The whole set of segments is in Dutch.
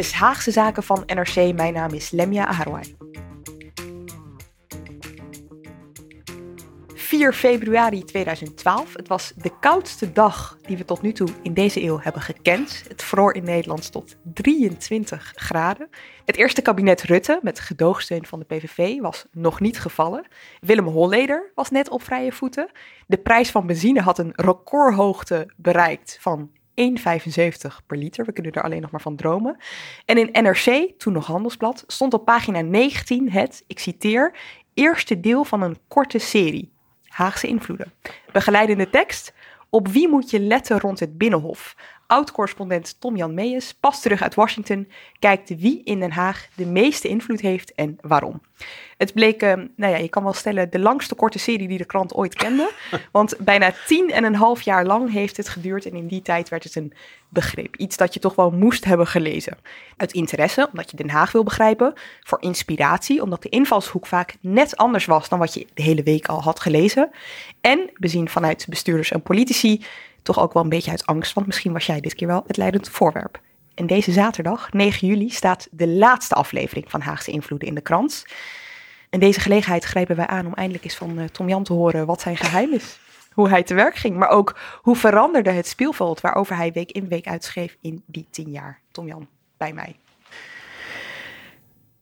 Is Haagse Zaken van NRC. Mijn naam is Lemia Aharwai. 4 februari 2012. Het was de koudste dag die we tot nu toe in deze eeuw hebben gekend. Het vroor in Nederland tot 23 graden. Het eerste kabinet Rutte, met gedoogsteun van de PVV, was nog niet gevallen. Willem Holleder was net op vrije voeten. De prijs van benzine had een recordhoogte bereikt van 1,75 per liter. We kunnen er alleen nog maar van dromen. En in NRC, toen nog Handelsblad, stond op pagina 19 het, ik citeer, eerste deel van een korte serie. Haagse invloeden. Begeleidende tekst. Op wie moet je letten rond het Binnenhof? Oud-correspondent Tom-Jan Meijers, pas terug uit Washington, kijkt wie in Den Haag de meeste invloed heeft en waarom. Het bleek, uh, nou ja, je kan wel stellen, de langste korte serie die de krant ooit kende. Want bijna tien en een half jaar lang heeft het geduurd en in die tijd werd het een begrip. Iets dat je toch wel moest hebben gelezen. Uit interesse, omdat je Den Haag wil begrijpen. Voor inspiratie, omdat de invalshoek vaak net anders was dan wat je de hele week al had gelezen. En bezien vanuit bestuurders en politici toch ook wel een beetje uit angst, want misschien was jij dit keer wel het leidend voorwerp. En deze zaterdag, 9 juli, staat de laatste aflevering van Haagse Invloeden in de krant. En deze gelegenheid grijpen wij aan om eindelijk eens van uh, Tom Jan te horen wat zijn geheim is. Hoe hij te werk ging, maar ook hoe veranderde het speelveld waarover hij week in week uitschreef in die tien jaar. Tom Jan, bij mij.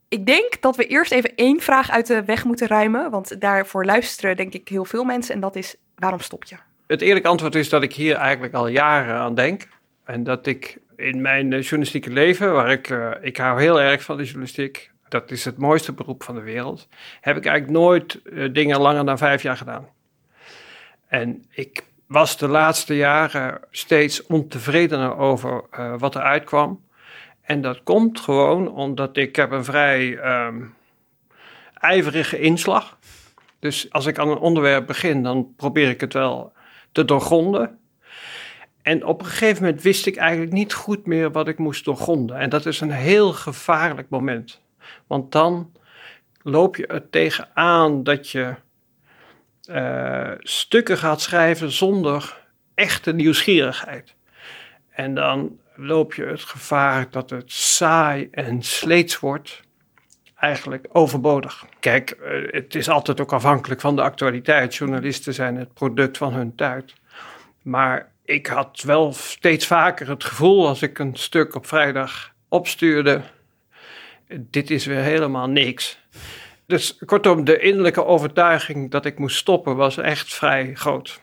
Ik denk dat we eerst even één vraag uit de weg moeten ruimen, want daarvoor luisteren denk ik heel veel mensen en dat is waarom stop je? Het eerlijke antwoord is dat ik hier eigenlijk al jaren aan denk. En dat ik in mijn journalistieke leven, waar ik, uh, ik hou heel erg van de journalistiek, dat is het mooiste beroep van de wereld, heb ik eigenlijk nooit uh, dingen langer dan vijf jaar gedaan. En ik was de laatste jaren steeds ontevredener over wat er uitkwam. En dat komt gewoon omdat ik heb een vrij um, ijverige inslag. Dus als ik aan een onderwerp begin, dan probeer ik het wel te doorgronden. En op een gegeven moment wist ik eigenlijk niet goed meer wat ik moest doorgronden. En dat is een heel gevaarlijk moment. Want dan loop je er tegenaan dat je uh, stukken gaat schrijven zonder echte nieuwsgierigheid. En dan loop je het gevaar dat het saai en sleets wordt eigenlijk overbodig. Kijk, uh, het is altijd ook afhankelijk van de actualiteit. Journalisten zijn het product van hun tijd. Maar ik had wel steeds vaker het gevoel als ik een stuk op vrijdag opstuurde. Dit is weer helemaal niks. Dus kortom, de innerlijke overtuiging dat ik moest stoppen was echt vrij groot.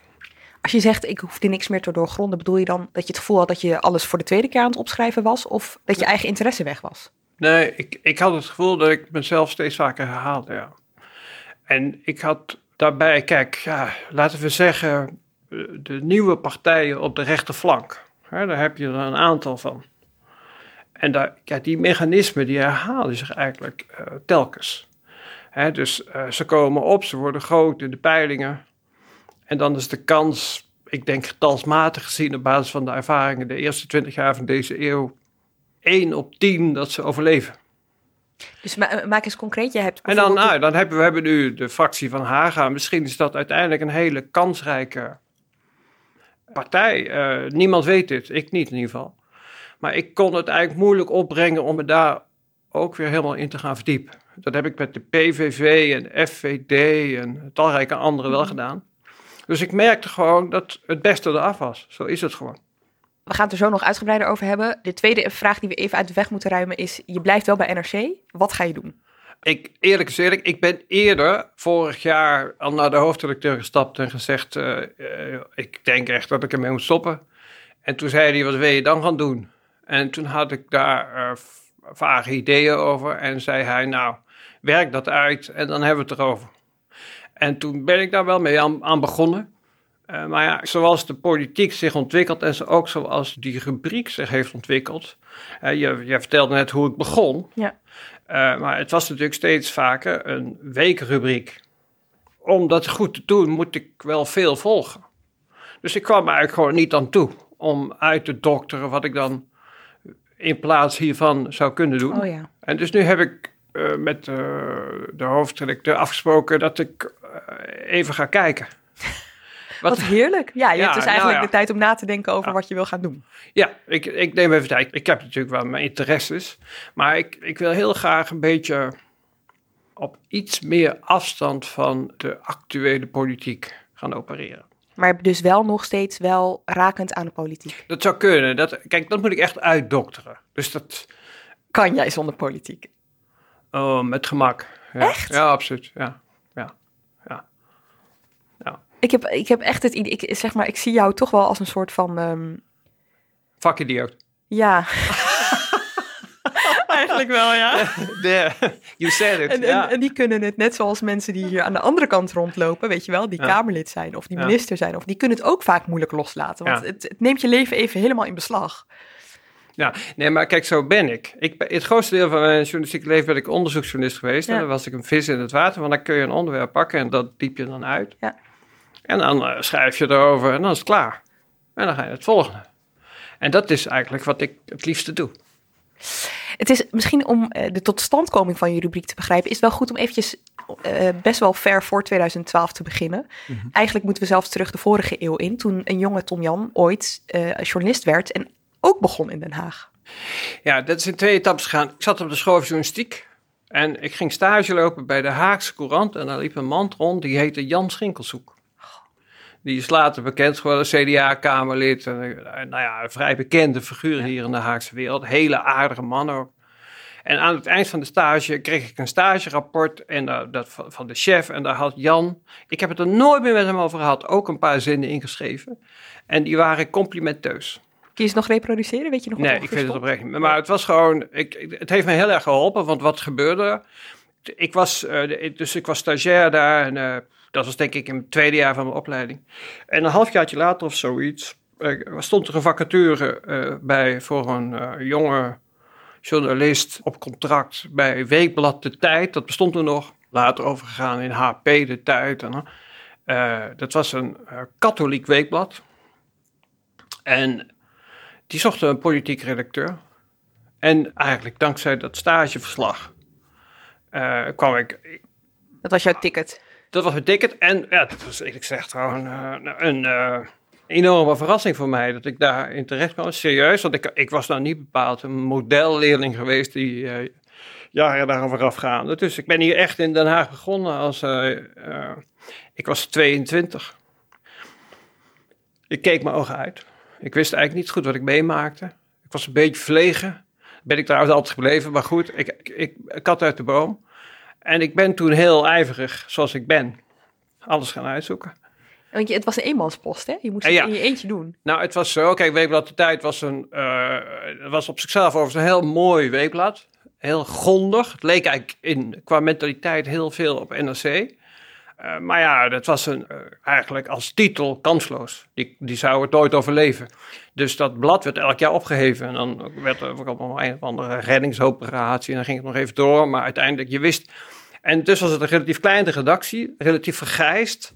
Als je zegt, ik hoefde niks meer te doorgronden, bedoel je dan dat je het gevoel had dat je alles voor de tweede keer aan het opschrijven was? Of dat je eigen interesse weg was? Nee, ik, ik had het gevoel dat ik mezelf steeds vaker herhaalde, ja. En ik had daarbij, kijk, ja, laten we zeggen, de nieuwe partijen op de rechterflank. Hè, daar heb je er een aantal van. En daar, ja, die mechanismen die herhalen zich eigenlijk uh, telkens. Hè, dus uh, ze komen op, ze worden groot in de peilingen. En dan is de kans, ik denk getalsmatig gezien op basis van de ervaringen de eerste twintig jaar van deze eeuw, 1 op 10 dat ze overleven. Dus ma maak eens concreet, je hebt En dan, nou, dan hebben we hebben nu de fractie van Haga. Misschien is dat uiteindelijk een hele kansrijke partij. Uh, niemand weet dit, ik niet in ieder geval. Maar ik kon het eigenlijk moeilijk opbrengen om me daar ook weer helemaal in te gaan verdiepen. Dat heb ik met de PVV en FVD en talrijke anderen wel gedaan. Dus ik merkte gewoon dat het beste eraf was. Zo is het gewoon. We gaan het er zo nog uitgebreider over hebben. De tweede vraag die we even uit de weg moeten ruimen is: je blijft wel bij NRC. Wat ga je doen? Ik, eerlijk is eerlijk, ik ben eerder vorig jaar al naar de hoofdredacteur gestapt en gezegd: uh, uh, Ik denk echt dat ik ermee moet stoppen. En toen zei hij: Wat wil je dan gaan doen? En toen had ik daar uh, vage ideeën over. En zei hij: Nou, werk dat uit en dan hebben we het erover. En toen ben ik daar wel mee aan begonnen. Uh, maar ja, zoals de politiek zich ontwikkelt en ook zoals die rubriek zich heeft ontwikkeld. Uh, je, je vertelde net hoe ik begon. Ja. Uh, maar het was natuurlijk steeds vaker een weekrubriek. Om dat goed te doen, moet ik wel veel volgen. Dus ik kwam eigenlijk gewoon niet aan toe om uit te dokteren wat ik dan in plaats hiervan zou kunnen doen. Oh ja. En dus nu heb ik met de hoofdredacteur afgesproken dat ik even ga kijken. Wat, heerlijk. Ja, je ja, hebt dus eigenlijk nou ja. de tijd om na te denken over wat je wil gaan doen. Ja, ik, ik neem even tijd. Ik heb natuurlijk wel mijn interesses. Maar ik, ik wil heel graag een beetje op iets meer afstand van de actuele politiek gaan opereren. Maar dus wel nog steeds wel rakend aan de politiek. Dat zou kunnen. Dat, kijk, dat moet ik echt uitdokteren. Dus dat... Kan jij zonder politiek? Oh, met gemak. Ja. Echt? Ja, absoluut. Ja. Ik, heb, ik heb echt het idee, ik, zeg maar, ik zie jou toch wel als een soort van... Um... Vakidioot. Ja. Eigenlijk wel, ja. Yeah, you said it. En, ja. en, die kunnen het, net zoals mensen die hier aan de andere kant rondlopen, weet je wel, die Kamerlid zijn of die minister zijn, of die kunnen het ook vaak moeilijk loslaten. Want het, het, neemt je leven even helemaal in beslag. Ja, nee, maar kijk, zo ben ik. ik het grootste deel van mijn journalistieke leven ben ik onderzoeksjournalist geweest. En dan was ik een vis in het water, want dan kun je een onderwerp pakken en dat diep je dan uit. Ja. En dan uh, schrijf je erover en dan is het klaar. En dan ga je het volgende. En dat is eigenlijk wat ik het liefste doe. Het is misschien om uh, de totstandkoming van je rubriek te begrijpen, is wel goed om eventjes uh, best wel ver voor 2012 te beginnen. Mm -hmm. Eigenlijk moeten we zelfs terug de vorige eeuw in, toen een jonge Tom Jan ooit uh, journalist werd en ook begon in Den Haag. Ja, dat is in twee etappes gegaan. Ik zat op de school van journalistiek en ik ging stage lopen bij de Haagse Courant en daar liep een man rond die heette Jan Schinkelshoek. Die is later bekend geworden, CDA-Kamerlid. Nou ja, een vrij bekende figuur hier in de Haagse wereld. Hele aardige man ook. En aan het eind van de stage kreeg ik een stagerapport en, uh, dat van, van de chef. En daar had Jan, ik heb het er nooit meer met hem over gehad, ook een paar zinnen ingeschreven. En die waren complimenteus. Kun je ze nog reproduceren? Weet je nog wat Nee, ik weet het oprecht niet. Maar het was gewoon, ik, het heeft me heel erg geholpen, want wat gebeurde? Ik was, uh, dus ik was stagiair daar en dat was denk ik in het tweede jaar van mijn opleiding. En een halfjaartje later of zoiets uh, stond er een vacature uh, bij voor een uh, jonge journalist op contract bij Weekblad De Tijd. Dat bestond er nog. Later overgegaan in HP De Tijd. En, dat was een katholiek weekblad. En die zochten een politiek redacteur. En eigenlijk dankzij dat stageverslag kwam ik... Dat was jouw ticket? Dat was mijn ticket. En ja, dat was eerlijk gezegd gewoon uh, een uh, enorme verrassing voor mij dat ik daarin terecht kwam. Serieus, want ik, ik was nou niet bepaald een modelleerling geweest die uh, jaren daarover gaan. Dus ik ben hier echt in Den Haag begonnen als. ik was 22. Ik keek mijn ogen uit. Ik wist eigenlijk niet goed wat ik meemaakte. Ik was een beetje verlegen. Ben ik trouwens altijd gebleven, maar goed, ik, ik, ik kat uit de boom. En ik ben toen heel ijverig, zoals ik ben, alles gaan uitzoeken. Want je, het was een eenmanspost, hè? Je moest het ja. in je eentje doen. Nou, het was zo. Kijk, Weekblad de Tijd was, een, uh, was op zichzelf overigens een heel mooi weekblad. Heel grondig. Het leek eigenlijk in, qua mentaliteit heel veel op NRC. Uh, maar ja, dat was een, uh, eigenlijk als titel kansloos. Die, die zou het nooit overleven. Dus dat blad werd elk jaar opgeheven. En dan werd er ook nog een of andere reddingsoperatie. En dan ging het nog even door. Maar uiteindelijk, je wist... En dus was het een relatief kleine redactie. Relatief vergrijsd.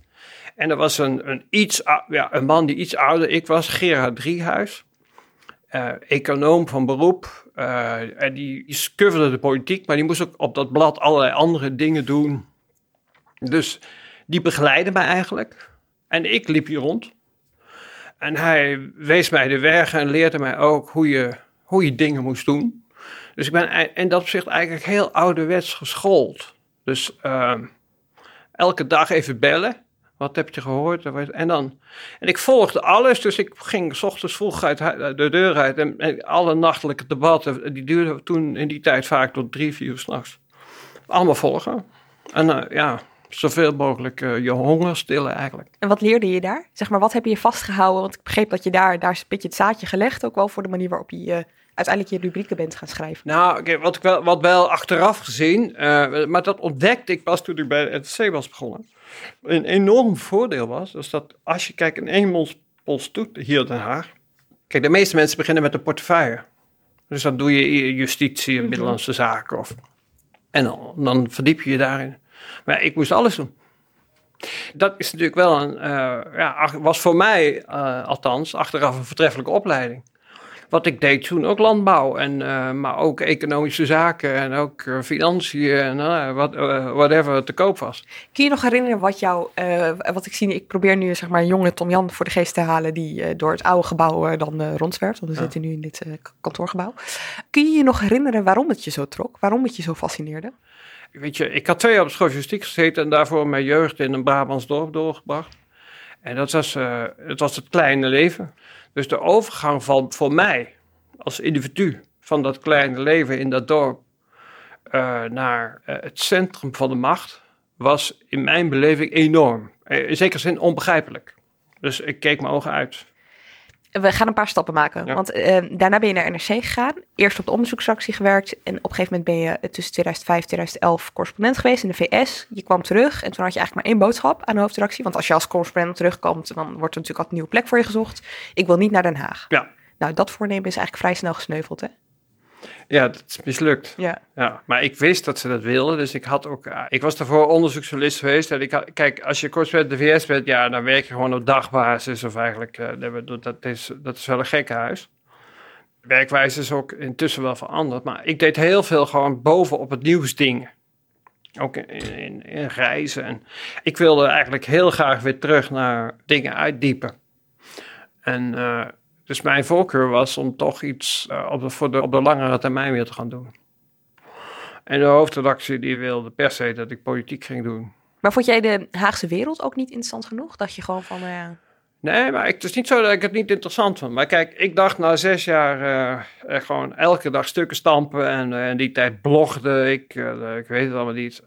En er was een, een, iets, ja, een man die iets ouder ik was. Gerard Driehuis. Uh, econoom van beroep. en die, die de politiek. Maar die moest ook op dat blad allerlei andere dingen doen dus die begeleidde mij eigenlijk. En ik liep hier rond. En hij wees mij de weg en leerde mij ook hoe je, hoe je dingen moest doen. Dus ik ben in dat opzicht eigenlijk heel ouderwets geschoold. Dus uh, elke dag even bellen. Wat heb je gehoord? En, dan, en ik volgde alles, dus ik ging s ochtends vroeg uit de deur uit. En, alle nachtelijke debatten, die duurden toen in die tijd vaak tot drie, vier uur s'nachts. Allemaal volgen. En uh, ja, zoveel mogelijk uh, je honger stillen eigenlijk. En wat leerde je daar? Zeg maar, wat heb je vastgehouden? Want ik begreep dat je daar, daar een beetje het zaadje gelegd, ook wel voor de manier waarop je je uiteindelijk je rubrieken bent gaan schrijven? Nou, wat, ik wel, wat wel achteraf gezien, eh, maar dat ontdekte ik pas toen ik bij het NTC was begonnen. Een enorm voordeel was, dus dat als je kijkt in één pols hier in Den Haag. Kijk, de meeste mensen beginnen met een portefeuille. Dus dan doe je justitie en binnenlandse zaken. Of, en dan, dan verdiep je je daarin. Maar ik moest alles doen. Dat is natuurlijk wel een, uh, ja, was voor mij uh, althans achteraf een vertreffelijke opleiding. Wat ik deed toen ook landbouw, en, uh, maar ook economische zaken en ook financiën en wat, whatever te koop was. Kun je nog herinneren wat jou, wat ik zie, ik probeer nu zeg maar een jonge Tom Jan voor de geest te halen die door het oude gebouw dan rondzwerft, want we ja. zitten nu in dit kantoorgebouw. Kun je je nog herinneren waarom het je zo trok, waarom het je zo fascineerde? Weet je, ik had twee jaar op school gezeten en daarvoor mijn jeugd in een Brabants dorp doorgebracht. En dat was, uh, het was het kleine leven. Dus de overgang van voor mij als individu van dat kleine leven in dat dorp uh, naar uh, het centrum van de macht was in mijn beleving enorm. In zekere zin onbegrijpelijk. Dus ik keek mijn ogen uit. We gaan een paar stappen maken. Want uh, daarna ben je naar NRC gegaan. Eerst op de onderzoeksactie gewerkt. En op een gegeven moment ben je tussen 2005 en 2011 correspondent geweest in de VS. Je kwam terug en toen had je eigenlijk maar één boodschap aan de hoofdredactie. Want als je als correspondent terugkomt, dan wordt er natuurlijk altijd een nieuwe plek voor je gezocht. Ik wil niet naar Den Haag. Ja. Nou, dat voornemen is eigenlijk vrij snel gesneuveld, hè? Ja, dat is mislukt. Ja. ja. Maar ik wist dat ze dat wilden, dus ik had ook... eh, Ik was daarvoor onderzoeksjournalist geweest. En ik had, kijk, als je correspondent de VS bent, ja, dan werk je gewoon op dagbasis. Of eigenlijk, eh, dat- is, dat is wel een gekkenhuis. Werkwijze is ook intussen wel veranderd. Maar ik deed heel veel gewoon bovenop het nieuws dingen. Ook in, in, in reizen. En ik wilde eigenlijk heel graag weer terug naar dingen uitdiepen. En eh, dus mijn voorkeur was om toch iets eh, op, de, voor de, op de langere termijn weer te gaan doen. En de hoofdredactie die wilde per se dat ik politiek ging doen. Maar vond jij de Haagse wereld ook niet interessant genoeg? Dat je gewoon van, ja, Nee, maar ik, het is niet zo dat ik het niet interessant vond. Maar kijk, ik dacht na zes jaar eh, eh, gewoon elke dag stukken stampen. En eh, in die tijd blogde ik, eh, ik weet het allemaal niet.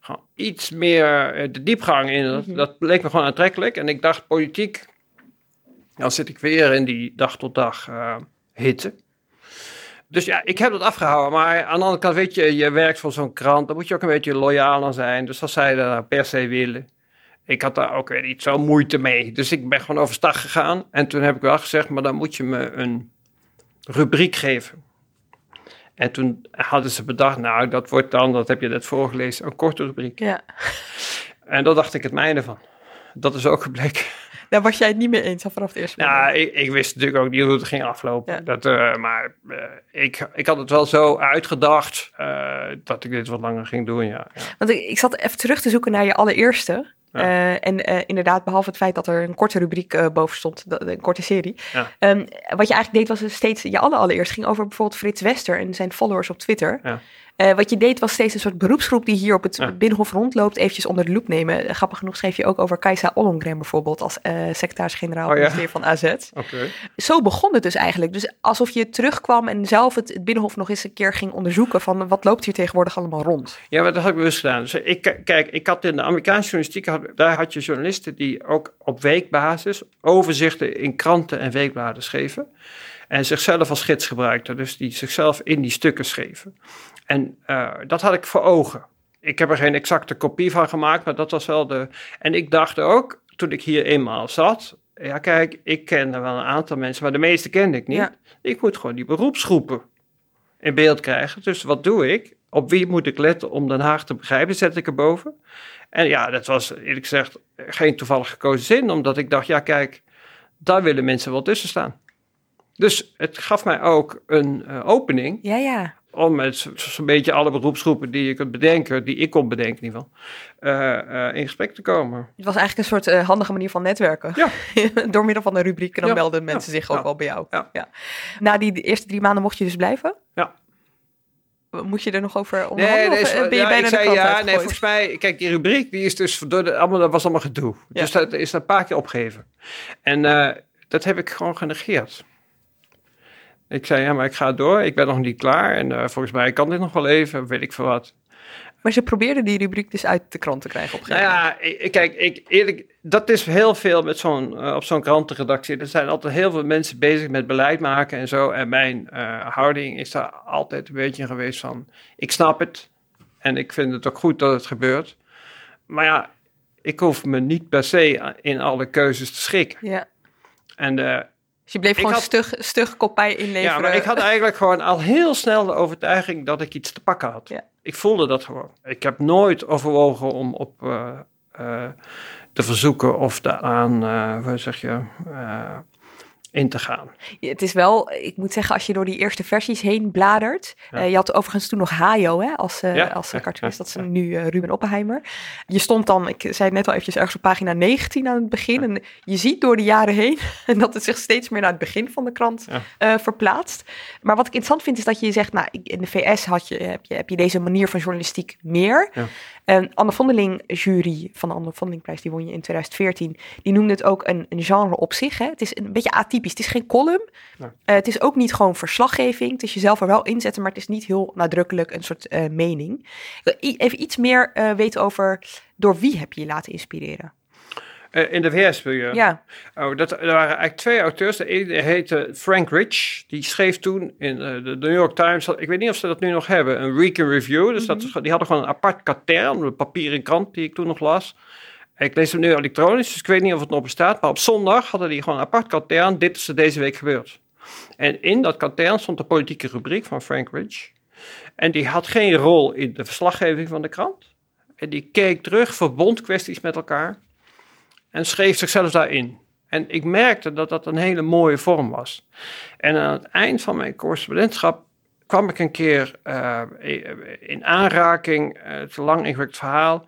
Gewoon iets meer eh, de diepgang in. Dat, Mhm. dat leek me gewoon aantrekkelijk. En ik dacht, politiek, dan zit ik weer in die dag tot dag eh, hitte. Dus ja, ik heb dat afgehouden. Maar aan de andere kant, weet je, je werkt voor zo'n krant. Dan moet je ook een beetje loyaal aan zijn. Dus als zij dat per se willen. Ik had daar ook weer niet zo moeite mee. Dus ik ben gewoon overstag gegaan. En toen heb ik wel gezegd, maar dan moet je me een rubriek geven. En toen hadden ze bedacht, nou, dat wordt dan, dat heb je net voorgelezen, een korte rubriek. ja. En daar dacht ik het mijne van. Dat is ook gebleken. Daar was jij het niet mee eens al vanaf het eerste Ja, moment. ik, ik wist natuurlijk ook niet hoe het ging aflopen. Ja. Dat, eh, maar eh, ik, ik had het wel zo uitgedacht eh, dat ik dit wat langer ging doen, ja. ja. Want ik, ik zat even terug te zoeken naar je allereerste. Ja. En inderdaad, behalve het feit dat er een korte rubriek boven stond, een korte serie. Ja. Ehm, wat je eigenlijk deed was dus steeds, je alle allereerst ging over bijvoorbeeld Frits Wester en zijn followers op Twitter. Ja. Eh, wat je deed was steeds een soort beroepsgroep die hier op het Ja. Binnenhof rondloopt, eventjes onder de loep nemen. Grappig genoeg schreef je ook over Kajsa Ollongren bijvoorbeeld als eh, secretaris-generaal Oh ja. van AZ. Oké. Zo begon het dus eigenlijk. Dus alsof je terugkwam en zelf het, het Binnenhof nog eens een keer ging onderzoeken van wat loopt hier tegenwoordig allemaal rond. Ja, maar dat had ik bewust gedaan. Dus ik, kijk, ik had in de Amerikaanse journalistiek, had- daar had je journalisten die ook op weekbasis overzichten in kranten en weekbladen schreven. En zichzelf als gids gebruikten, dus die zichzelf in die stukken schreven. En eh, dat had ik voor ogen. Ik heb er geen exacte kopie van gemaakt, maar dat was wel de. En ik dacht ook, toen ik hier eenmaal zat. Ja, kijk, ik kende wel een aantal mensen, maar de meeste kende ik niet. Ja. Ik moet gewoon die beroepsgroepen in beeld krijgen. Dus wat doe ik? Op wie moet ik letten om Den Haag te begrijpen? Zet ik erboven. En ja, dat was eerlijk gezegd geen toevallig gekozen zin, omdat ik dacht, ja, kijk, daar willen mensen wel tussen staan. Dus het gaf mij ook een eh, opening Ja, ja. Om met zo- zo'n beetje alle beroepsgroepen die je kunt bedenken, die ik kon bedenken in ieder geval, eh, eh, in gesprek te komen. Het was eigenlijk een soort eh, handige manier van netwerken. Ja. Door middel van een rubriek. En dan Ja, melden mensen ja, zich ook wel bij jou. Ja. Na die eerste drie maanden mocht je dus blijven? Ja. Moet je er nog over onderhandelen? nee, of is- eh, ben je ja, bijna ik de zei, krant ja, nee, volgens mij, kijk, die rubriek, die is dus door de, allemaal, dat was allemaal gedoe. Ja. Dus dat is een paar keer opgegeven. En dat heb ik gewoon genegeerd. Ik zei, ja, maar ik ga door, ik ben nog niet klaar. En eh, volgens mij kan dit nog wel even, weet ik veel wat. Maar ze probeerden die rubriek dus uit de krant te krijgen op een Nou ja, kijk, ik, eerlijk, dat is heel veel met zo'n, eh, op zo'n krantenredactie. Er zijn altijd heel veel mensen bezig met beleid maken en zo. En mijn eh, houding is daar altijd een beetje geweest van, ik snap het. En ik vind het ook goed dat het gebeurt. Maar ja, ik hoef me niet per se in alle keuzes te schikken. Ja. En Dus je bleef Ik gewoon had- stug, stug kopij inleveren. Ja, maar ik had eigenlijk gewoon al heel snel de overtuiging dat ik iets te pakken had. Ja. Ik voelde dat gewoon. Ik heb nooit overwogen om op eh, eh, te verzoeken of daaraan, eh hoe zeg je, in te gaan. Het is wel, ik moet zeggen, als je door die eerste versies heen bladert. Ja. eh, je had overigens toen nog Hajo hè, als, eh Ja, als eh, cartoonist. dat is ja. nu Ruben Oppenheimer. Je stond dan, ik zei het net al eventjes, ergens op pagina 19 aan het begin. En je ziet door de jaren heen dat het zich steeds meer naar het begin van de krant verplaatst. Maar wat ik interessant vind is dat je zegt, nou, in de VS had je, heb, je, heb je deze manier van journalistiek meer. Ja. En Anne Vondeling jury van de Anne Vondelingprijs, die won je in 2014, die noemde het ook een, een genre op zich. Hè? Het is een beetje atypisch. Het is geen column. Eh, het is ook niet gewoon verslaggeving. Het is jezelf er wel inzetten, maar het is niet heel nadrukkelijk een soort eh, mening. Ik wil even iets meer eh, weten over door wie heb je je laten inspireren? Eh, in de VS wil je? Ja, Oh, dat, er waren eigenlijk twee auteurs. De ene heette Frank Rich. Die schreef toen in eh, de New York Times. Ik weet niet of ze dat nu nog hebben. Een week in review. Dus dat is, die hadden gewoon een apart katern. Een papieren krant die ik toen nog las. Ik lees hem nu elektronisch. Dus ik weet niet of het nog bestaat. Maar op zondag hadden die gewoon een apart katern. Dit is er deze week gebeurd. En in dat katern stond de politieke rubriek van Frank Rich. En die had geen rol in de verslaggeving van de krant. En die keek terug, verbond kwesties met elkaar. En schreef zichzelf daarin. En ik merkte dat dat een hele mooie vorm was. En aan het eind van mijn correspondentschap kwam ik een keer eh, in aanraking, eh, het is een lang ingewikkeld verhaal,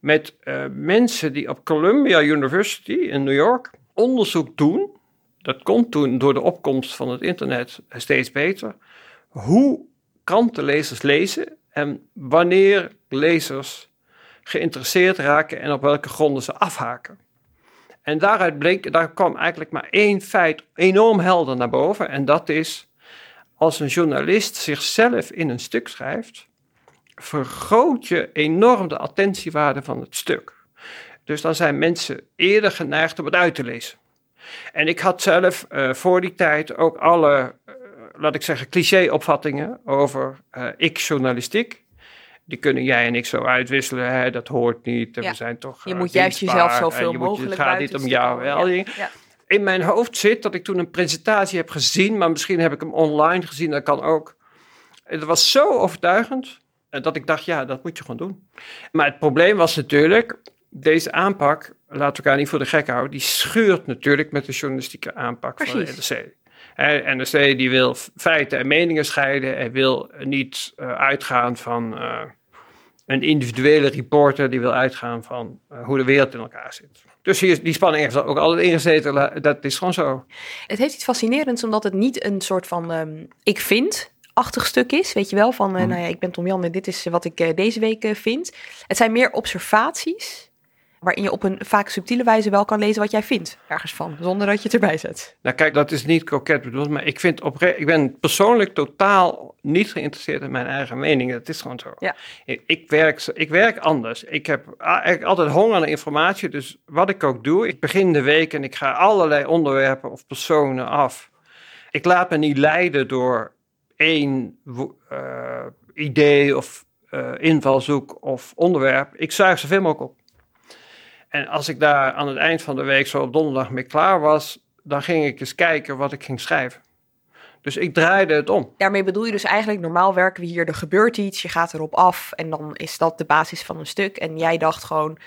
met eh, mensen die op Columbia University in New York onderzoek doen. Dat komt toen door de opkomst van het internet steeds beter. Hoe krantenlezers lezen en wanneer lezers geïnteresseerd raken en op welke gronden ze afhaken. En daaruit bleek, daar kwam eigenlijk maar één feit enorm helder naar boven. En dat is, als een journalist zichzelf in een stuk schrijft, vergroot je enorm de attentiewaarde van het stuk. Dus dan zijn mensen eerder geneigd om het uit te lezen. En ik had zelf eh, voor die tijd ook alle, eh, laat ik zeggen, cliché-opvattingen over eh, ik-journalistiek. Die kunnen jij en ik zo uitwisselen. Hè? Dat hoort niet. Ja. We zijn toch. je eh, moet juist jezelf en zoveel je moet- mogelijk Het gaat niet om jou. wel. houden. Ja, ja. In mijn hoofd zit dat ik toen een presentatie heb gezien, maar misschien heb ik hem online gezien. Dat kan ook. Het was zo overtuigend eh, dat ik dacht, ja, dat moet je gewoon doen. Maar het probleem was natuurlijk, deze aanpak, laten we elkaar niet voor de gek houden, die schuurt natuurlijk met de journalistieke aanpak van de NRC. Hè, NRC die wil feiten en meningen scheiden en wil niet eh, uitgaan van een individuele reporter, die wil uitgaan van eh, hoe de wereld in elkaar zit. Dus hier, die spanning heeft ook altijd ingezeten, dat is gewoon zo. Het heeft iets fascinerends, omdat het niet een soort van ehm, ik vind achtig stuk is, weet je wel, van eh, nou ja, ik ben Tom Jan en dit is wat ik eh, deze week vind. Het zijn meer observaties, waarin je op een vaak subtiele wijze wel kan lezen wat jij vindt ergens van, zonder dat je het erbij zet. Nou kijk, dat is niet koket bedoeld, maar ik vind opre- ik ben persoonlijk totaal niet geïnteresseerd in mijn eigen mening. Dat is gewoon zo. Ja. Ik, ik werk, ik werk anders. Ik heb eigenlijk altijd honger naar informatie, dus wat ik ook doe, ik begin de week en ik ga allerlei onderwerpen of personen af. Ik laat me niet leiden door één eh, idee of eh, invalshoek of onderwerp. Ik zuig zoveel mogelijk op. En als ik daar aan het eind van de week zo op donderdag mee klaar was, dan ging ik eens kijken wat ik ging schrijven. Dus ik draaide het om. Daarmee bedoel je dus eigenlijk, normaal werken we hier, er gebeurt iets, je gaat erop af en dan is dat de basis van een stuk. En jij dacht gewoon,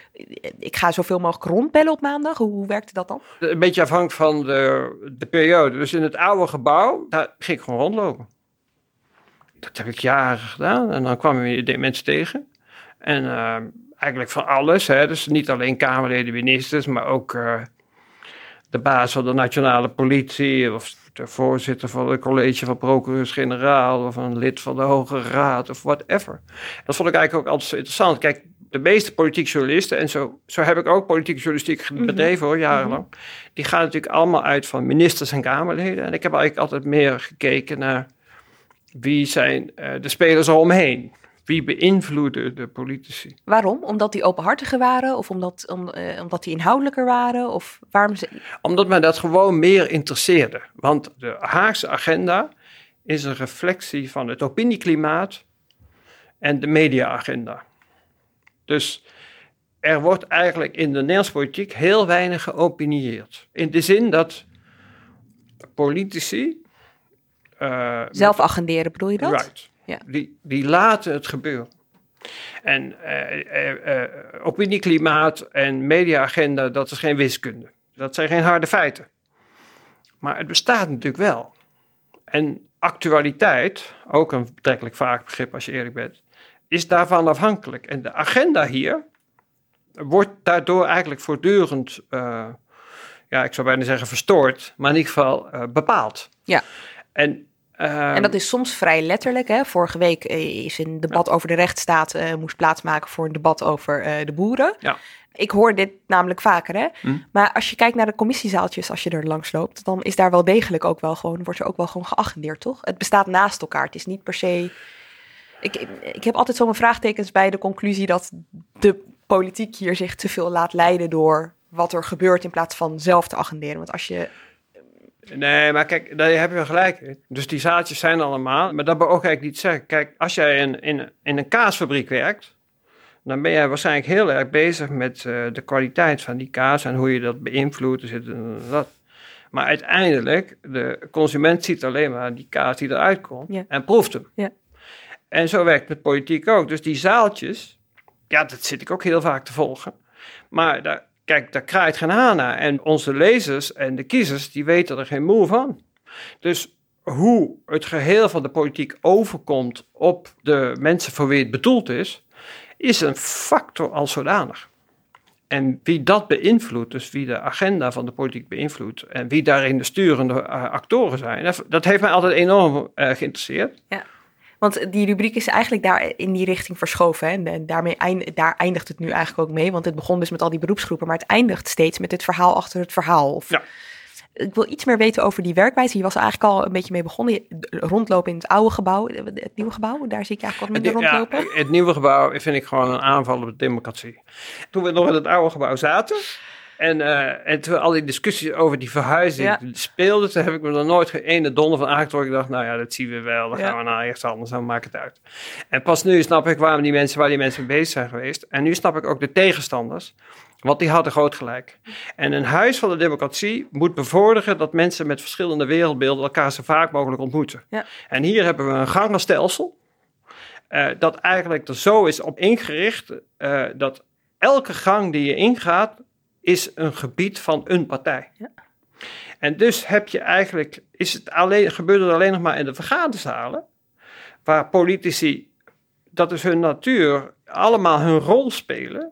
ik ga zoveel mogelijk rondbellen op maandag. Hoe, hoe werkte dat dan? Een beetje afhankelijk van de, de periode. Dus in het oude gebouw, daar ging ik gewoon rondlopen. Dat heb ik jaren gedaan. En dan kwamen we de mensen tegen. En eh, eigenlijk van alles. Hè. Dus niet alleen Kamerleden, ministers, maar ook eh, de baas van de nationale politie. Of de voorzitter van het college van procureurs-generaal. Of een lid van de Hoge Raad of whatever. Dat vond ik eigenlijk ook altijd zo interessant. Kijk, de meeste politieke journalisten, en zo, zo heb ik ook politieke journalistiek bedreven hoor, jarenlang. Die gaan natuurlijk allemaal uit van ministers en Kamerleden. En ik heb eigenlijk altijd meer gekeken naar wie zijn eh, de spelers eromheen. Wie beïnvloeden de politici? Waarom? Omdat die openhartiger waren? Of omdat, om, eh, omdat die inhoudelijker waren? Of waarom ze... Omdat mij dat gewoon meer interesseerde. Want de Haagse agenda is een reflectie van het opinieklimaat en de mediaagenda. Dus er wordt eigenlijk in de Nederlandse politiek heel weinig geopinieerd. In de zin dat politici. eh, Zelf agenderen, bedoel je dat? Right. Ja. Die, die laten het gebeuren. En eh, eh, eh, opinieklimaat en mediaagenda, dat is geen wiskunde. Dat zijn geen harde feiten. Maar het bestaat natuurlijk wel. En actualiteit, ook een betrekkelijk vaak begrip als je eerlijk bent, is daarvan afhankelijk. En de agenda hier wordt daardoor eigenlijk voortdurend, ja, ik zou bijna zeggen verstoord, maar in ieder geval bepaald. Ja. En, En dat is soms vrij letterlijk. Hè? Vorige week eh, is een debat over de rechtsstaat eh, moest plaatsmaken voor een debat over eh, de boeren. Ja. Ik hoor dit namelijk vaker, hè? Hm. Maar als je kijkt naar de commissiezaaltjes, als je er langs loopt, dan is daar wel degelijk ook wel gewoon, wordt er ook wel gewoon geagendeerd, toch? Het bestaat naast elkaar. Het is niet per se. Ik, ik heb altijd zo mijn vraagtekens bij de conclusie dat de politiek hier zich te veel laat leiden door wat er gebeurt in plaats van zelf te agenderen. Want als je. Nee, maar kijk, daar heb je gelijk in. Dus die zaadjes zijn allemaal. Maar dat beoog ik niet zeggen. Kijk, als jij in, in, in een kaasfabriek werkt, dan ben jij waarschijnlijk heel erg bezig met eh, de kwaliteit van die kaas en hoe je dat beïnvloedt. Een- dat. Maar uiteindelijk, de consument ziet alleen maar die kaas die eruit komt Ja. en proeft hem. Ja. En zo werkt het met politiek ook. Dus die zaaltjes, ja, dat zit ik ook heel vaak te volgen. Maar daar, kijk, daar kraait geen haan. En onze lezers en de kiezers, die weten er geen moe van. Dus hoe het geheel van de politiek overkomt op de mensen voor wie het bedoeld is, is een factor als zodanig. En wie dat beïnvloedt, dus wie de agenda van de politiek beïnvloedt en wie daarin de sturende eh, actoren zijn, dat, heeft mij altijd enorm eh, geïnteresseerd. Want die rubriek is eigenlijk daar in die richting verschoven. Hè? En, en daarmee eind, daar eindigt het nu eigenlijk ook mee. Want het begon dus met al die beroepsgroepen, maar het eindigt steeds met het verhaal achter het verhaal. Of, Ja. Ik wil iets meer weten over die werkwijze. Je was er eigenlijk al een beetje mee begonnen. Je- rondlopen in het oude gebouw, het nieuwe gebouw. Daar zie ik eigenlijk wat minder ja, rondlopen. het nieuwe gebouw vind ik gewoon een aanval op de democratie. Toen we nog in het oude gebouw zaten. En, eh, en toen al die discussies over die verhuizing Ja. speelden, toen heb ik me er nooit geen ene donder van aangetrokken. Ik dacht, nou ja, dat zien we wel. Dan Ja. gaan we naar ergens anders, dan maakt het uit. En pas nu snap ik waarom die mensen, waar die mensen mee bezig zijn geweest. En nu snap ik ook de tegenstanders. Want die hadden groot gelijk. En een huis van de democratie moet bevorderen dat mensen met verschillende wereldbeelden elkaar zo vaak mogelijk ontmoeten. Ja. En hier hebben we een gangenstelsel. eh, dat eigenlijk er zo is op ingericht eh, dat elke gang die je ingaat, is een gebied van een partij. Ja. En dus heb je eigenlijk, is het alleen, gebeurt het alleen nog maar in de vergaderzalen, waar politici, dat is hun natuur, allemaal hun rol spelen,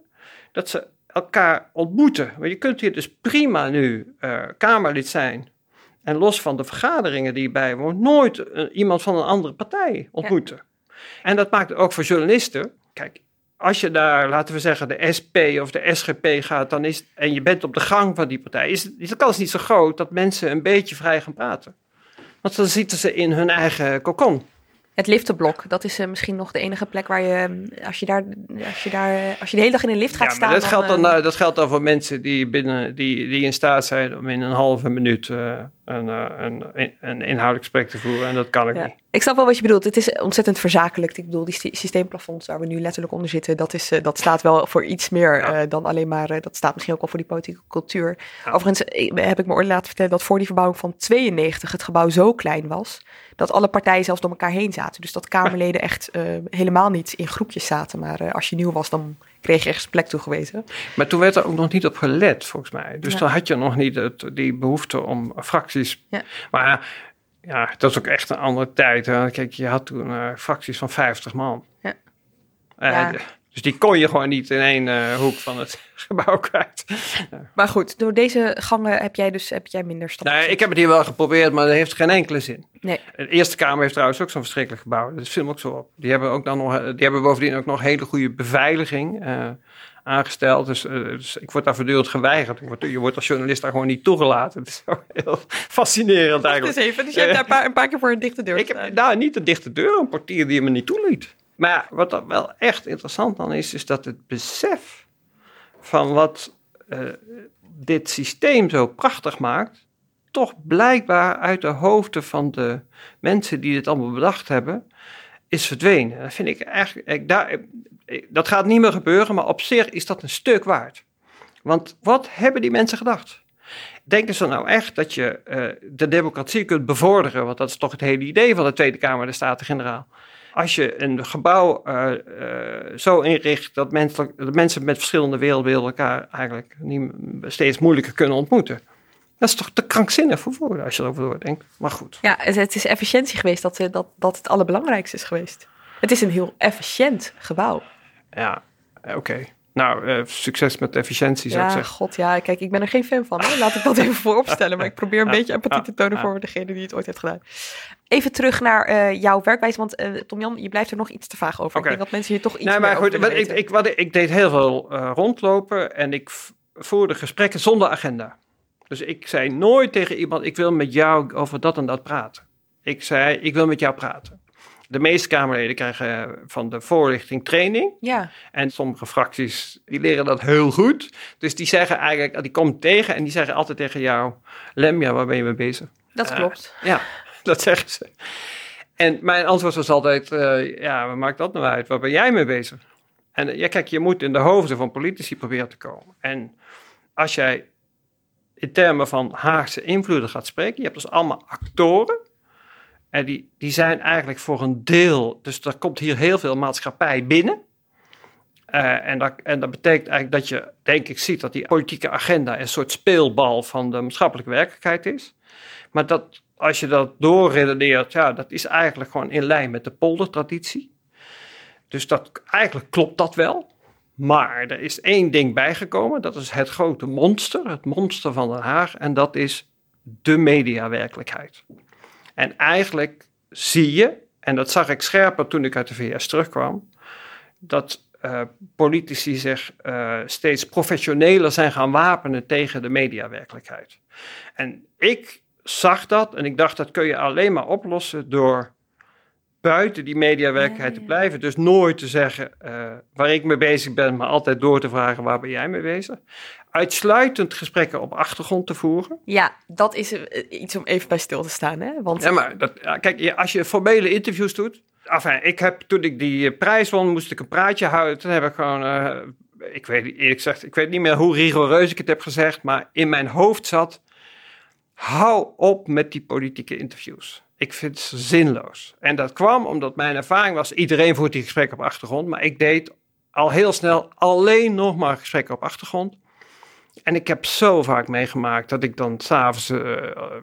dat ze elkaar ontmoeten. Want je kunt hier dus prima nu eh, Kamerlid zijn en los van de vergaderingen die je bijwoont, nooit eh, iemand van een andere partij ontmoeten. En dat maakt ook voor journalisten. Kijk, als je daar, laten we zeggen, de SP of de SGP gaat, dan is, en je bent op de gang van die partij, is, is de kans niet zo groot dat mensen een beetje vrij gaan praten. Want dan zitten ze in hun eigen kokon. Het liftenblok, dat is eh, misschien nog de enige plek waar je, als je daar, als je daar, als je de hele dag in een lift gaat Ja, staan. maar dat geldt, dan, eh, eh, dat geldt dan voor mensen die, binnen, die, die in staat zijn om in een halve minuut een, eh, een, een, inhoudelijk gesprek te voeren. En dat kan ik Ja. niet. Ik snap wel wat je bedoelt. Het is ontzettend verzakelijkt. Ik bedoel, die sy- systeemplafonds waar we nu letterlijk onder zitten, dat, is, eh, dat staat wel voor iets meer Ja. eh, dan alleen maar, dat staat misschien ook wel voor die politieke cultuur. Ja. Overigens heb ik me ooit laten vertellen dat voor die verbouwing van 92 het gebouw zo klein was, dat alle partijen zelfs door elkaar heen zaten. Dus dat Kamerleden echt helemaal niet in groepjes zaten. Maar als je nieuw was, dan kreeg je ergens plek toegewezen. Maar toen werd er ook nog niet op gelet, volgens mij. Dus Ja. dan had je nog niet het, die behoefte om fracties. Ja. Maar ja, dat is ook echt een andere tijd. Hè. Kijk, je had toen eh, fracties van 50 man. Ja. Eh, Ja. Dus die kon je gewoon niet in één eh, hoek van het gebouw kwijt. Maar goed, door deze gangen heb jij dus heb jij minder stappen. Nee, ik heb het hier wel geprobeerd, maar dat heeft geen enkele zin. Nee. De Eerste Kamer heeft trouwens ook zo'n verschrikkelijk gebouw. Dat viel me ook zo op. Die hebben, ook dan nog, die hebben bovendien ook nog hele goede beveiliging eh, aangesteld. Dus, eh, dus ik word daar voortdurend geweigerd. Word, je wordt als journalist daar gewoon niet toegelaten. Het is zo heel fascinerend eigenlijk. even, dus je hebt daar een paar, een paar keer voor een dichte deur Ik heb nou niet een dichte deur, een portier die me niet toeliet. Maar wat dan wel echt interessant dan is, is dat het besef van wat uh, dit systeem zo prachtig maakt, toch blijkbaar uit de hoofden van de mensen die dit allemaal bedacht hebben, is verdwenen. Dat vind ik eigenlijk, ik, daar, dat gaat niet meer gebeuren, maar op zich is dat een stuk waard. Want wat hebben die mensen gedacht? Denken ze nou echt dat je uh, de democratie kunt bevorderen? Want dat is toch het hele idee van de Tweede Kamer, de Staten-Generaal. Als je een gebouw uh, uh, zo inricht dat, mensen, dat mensen met verschillende wereldbeelden elkaar eigenlijk niet, steeds moeilijker kunnen ontmoeten. Dat is toch te krankzinnig voor woorden als je erover doordenkt. Maar goed. Ja, het is efficiëntie geweest dat, dat, dat het allerbelangrijkste is geweest. Het is een heel efficiënt gebouw. Ja, oké. Nou, uh, succes met efficiëntie zou ja, ik zeggen. god, ja. Kijk, ik ben er geen fan van. Hè? Laat ik dat even vooropstellen. Maar ik probeer een beetje empathie te tonen voor degene die het ooit heeft gedaan. Even terug naar uh, jouw werkwijze. Want uh, Tom-Jan, je blijft er nog iets te vaag over. Okay. Ik denk dat mensen hier toch iets nee, maar goed, wat, ik, ik, wat, ik deed heel veel rondlopen. En ik voerde gesprekken zonder agenda. Dus ik zei nooit tegen iemand, ik wil met jou over dat en dat praten. Ik zei, ik wil met jou praten. De meeste Kamerleden krijgen van de voorlichting training. Ja. En sommige fracties die leren dat heel goed. Dus die zeggen eigenlijk, die komen tegen en die zeggen altijd tegen jou: Lemja, waar ben je mee bezig? Dat uh, klopt. Ja, dat zeggen ze. En mijn antwoord was altijd: uh, ja, wat maakt dat nou uit? Waar ben jij mee bezig? En ja, kijk, je moet in de hoofden van politici proberen te komen. En als jij in termen van Haagse invloeden gaat spreken, je hebt dus allemaal actoren. En die, die zijn eigenlijk voor een deel, dus er komt hier heel veel maatschappij binnen. Uh, en, dat, en dat betekent eigenlijk dat je, denk ik, ziet dat die politieke agenda een soort speelbal van de maatschappelijke werkelijkheid is. Maar dat, als je dat doorredeneert, ja, dat is eigenlijk gewoon in lijn met de poldertraditie. Dus dat, eigenlijk klopt dat wel. Maar er is één ding bijgekomen, dat is het grote monster, het monster van Den Haag, en dat is de mediawerkelijkheid. En eigenlijk zie je, en dat zag ik scherper toen ik uit de VS terugkwam, dat uh, politici zich uh, steeds professioneler zijn gaan wapenen tegen de mediawerkelijkheid. En ik zag dat en ik dacht dat kun je alleen maar oplossen door buiten die mediawerkelijkheid te blijven. Dus nooit te zeggen uh, waar ik mee bezig ben, maar altijd door te vragen waar ben jij mee bezig. Uitsluitend gesprekken op achtergrond te voeren. Ja, dat is iets om even bij stil te staan. Hè? Want... Ja, maar dat, kijk, als je formele interviews doet. Enfin, ik heb toen ik die prijs won, moest ik een praatje houden. Toen heb ik gewoon. Uh, ik weet eerlijk gezegd, ik weet niet meer hoe rigoureus ik het heb gezegd, maar in mijn hoofd zat. Hou op met die politieke interviews. Ik vind het zinloos. En dat kwam omdat mijn ervaring was, iedereen voert die gesprekken op achtergrond, maar ik deed al heel snel alleen nog maar gesprekken op achtergrond. En ik heb zo vaak meegemaakt dat ik dan s'avonds uh,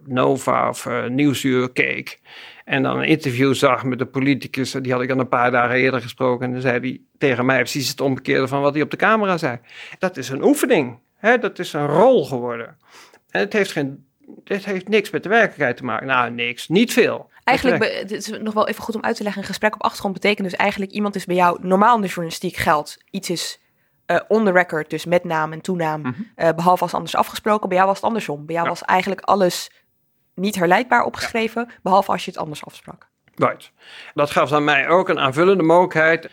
Nova of uh, Nieuwsuur keek. En dan een interview zag met de politicus. Die had ik dan een paar dagen eerder gesproken. En dan zei hij tegen mij precies het omgekeerde van wat hij op de camera zei. Dat is een oefening. Hè? Dat is een rol geworden. En het heeft geen dit heeft niks met de werkelijkheid te maken. Nou, niks. Niet veel. Eigenlijk, het is nog wel even goed om uit te leggen. Een gesprek op achtergrond betekent dus eigenlijk iemand is bij jou, normaal in de journalistiek geldt, iets is uh, on the record, dus met naam en toenaam, mm -hmm. uh, behalve als anders afgesproken. Bij jou was het andersom. Bij jou ja. was eigenlijk alles niet herleidbaar opgeschreven, ja. behalve als je het anders afsprak. Right. Dat gaf aan mij ook een aanvullende mogelijkheid.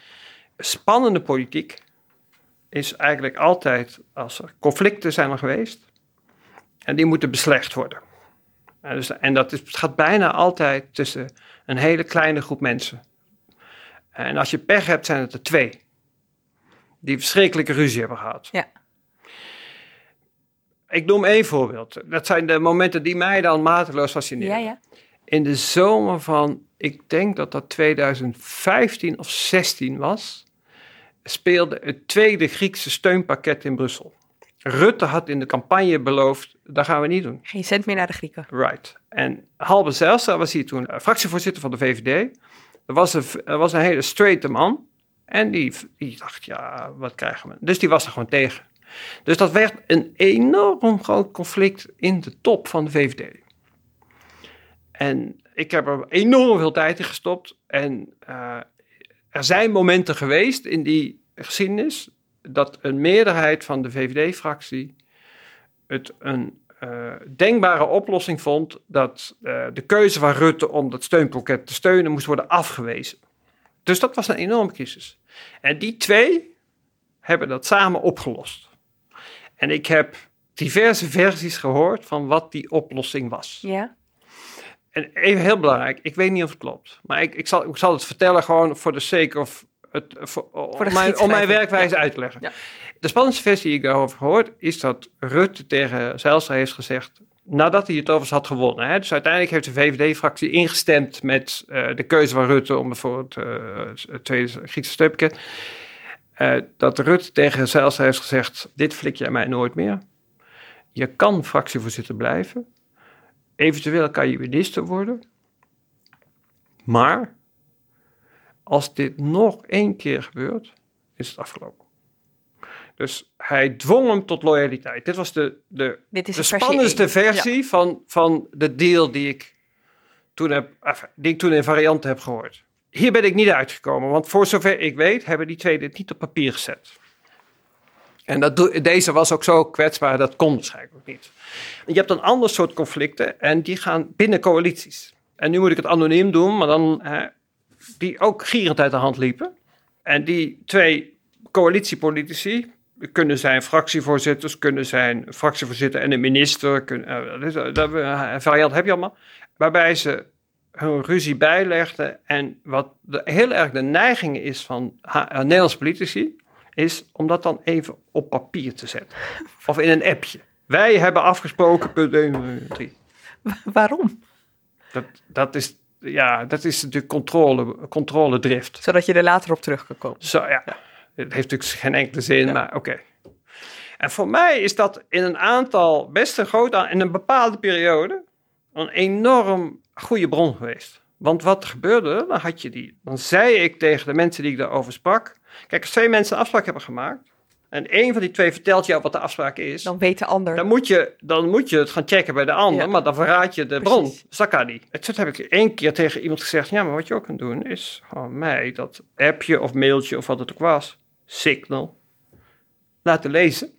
Spannende politiek is eigenlijk altijd, als er conflicten zijn er geweest, en die moeten beslecht worden. En, dus, en dat is, gaat bijna altijd tussen een hele kleine groep mensen. En als je pech hebt, zijn het er twee. Die verschrikkelijke ruzie hebben gehad. Ja. Ik noem één voorbeeld. Dat zijn de momenten die mij dan mateloos fascineren. Ja, ja. In de zomer van, ik denk dat dat 2015 of 16 was, speelde het tweede Griekse steunpakket in Brussel. Rutte had in de campagne beloofd, dat gaan we niet doen. Geen cent meer naar de Grieken. Right. En Halbe Zijlstra was hier toen fractievoorzitter van de VVD. Er was een, er was een hele straighte man. En die, dacht, ja, wat krijgen we? Dus die was er gewoon tegen. Dus dat werd een enorm groot conflict in de top van de VVD. En ik heb er enorm veel tijd in gestopt. En uh, er zijn momenten geweest in die geschiedenis dat een meerderheid van de VVD-fractie het een uh, denkbare oplossing vond dat uh, de keuze van Rutte om dat steunpakket te steunen moest worden afgewezen. Dus dat was een enorme crisis. En die twee hebben dat samen opgelost. En ik heb diverse versies gehoord van wat die oplossing was. Ja. En even heel belangrijk, ik weet niet of het klopt. Maar ik, ik, zal, ik zal het vertellen gewoon voor de sake of... Het, voor, de om, mijn, om mijn werkwijze Ja. uit te leggen. Ja. De spannendste versie die ik daarover gehoord... is dat Rutte tegen Zijlstra heeft gezegd... nadat hij het overigens had gewonnen. Hè, dus uiteindelijk heeft de VVD-fractie ingestemd... met eh, de keuze van Rutte om bijvoorbeeld eh, het tweede Griekse steunpakket... Eh, dat Rutte tegen Zijlstra heeft gezegd... dit flik jij mij nooit meer. Je kan fractievoorzitter blijven... Eventueel kan je minister worden. Maar als dit nog één keer gebeurt, is het afgelopen. Dus hij dwong hem tot loyaliteit. Dit was de, de, Dit is de versie spannendste versie van, van de deal die ik, toen heb, enfin, die ik toen in varianten heb gehoord. Hier ben ik niet uitgekomen, want voor zover ik weet hebben die twee dit niet op papier gezet. En dat, deze was ook zo kwetsbaar, dat kon waarschijnlijk ook niet. Je hebt een ander soort conflicten en die gaan binnen coalities. En nu moet ik het anoniem doen, maar dan eh, die ook gierend uit de hand liepen. En die twee coalitiepolitici kunnen zijn fractievoorzitters, kunnen zijn fractievoorzitter en een minister. Kunnen, eh, dat eh, een variant heb je allemaal. Waarbij ze hun ruzie bijlegden. En wat de, heel erg de neiging is van eh, Nederlandse politici, is om dat dan even op papier te zetten. Of in een appje. Wij hebben afgesproken, punt 1, 3. Waarom? Dat, dat, is, ja, dat is natuurlijk controle, controledrift. Zodat je er later op terug kan komen. Zo ja, het heeft natuurlijk geen enkele zin, maar oké. En voor mij is dat in een aantal, best een groot in een bepaalde periode, een enorm goede bron geweest. Want wat gebeurde, dan had je die, dan zei ik tegen de mensen die ik daarover sprak, kijk, als twee mensen een afspraak hebben gemaakt, en één van die twee vertelt jou wat de afspraak is, Dan weet de ander. dan moet, je, dan moet je het gaan checken bij de ander, Ja. maar dan verraad je de Precies. bron. Kan niet. En toen heb ik één keer tegen iemand gezegd, ja, maar wat je ook kan doen is gewoon mij dat appje of mailtje of wat het ook was, signal, laten lezen.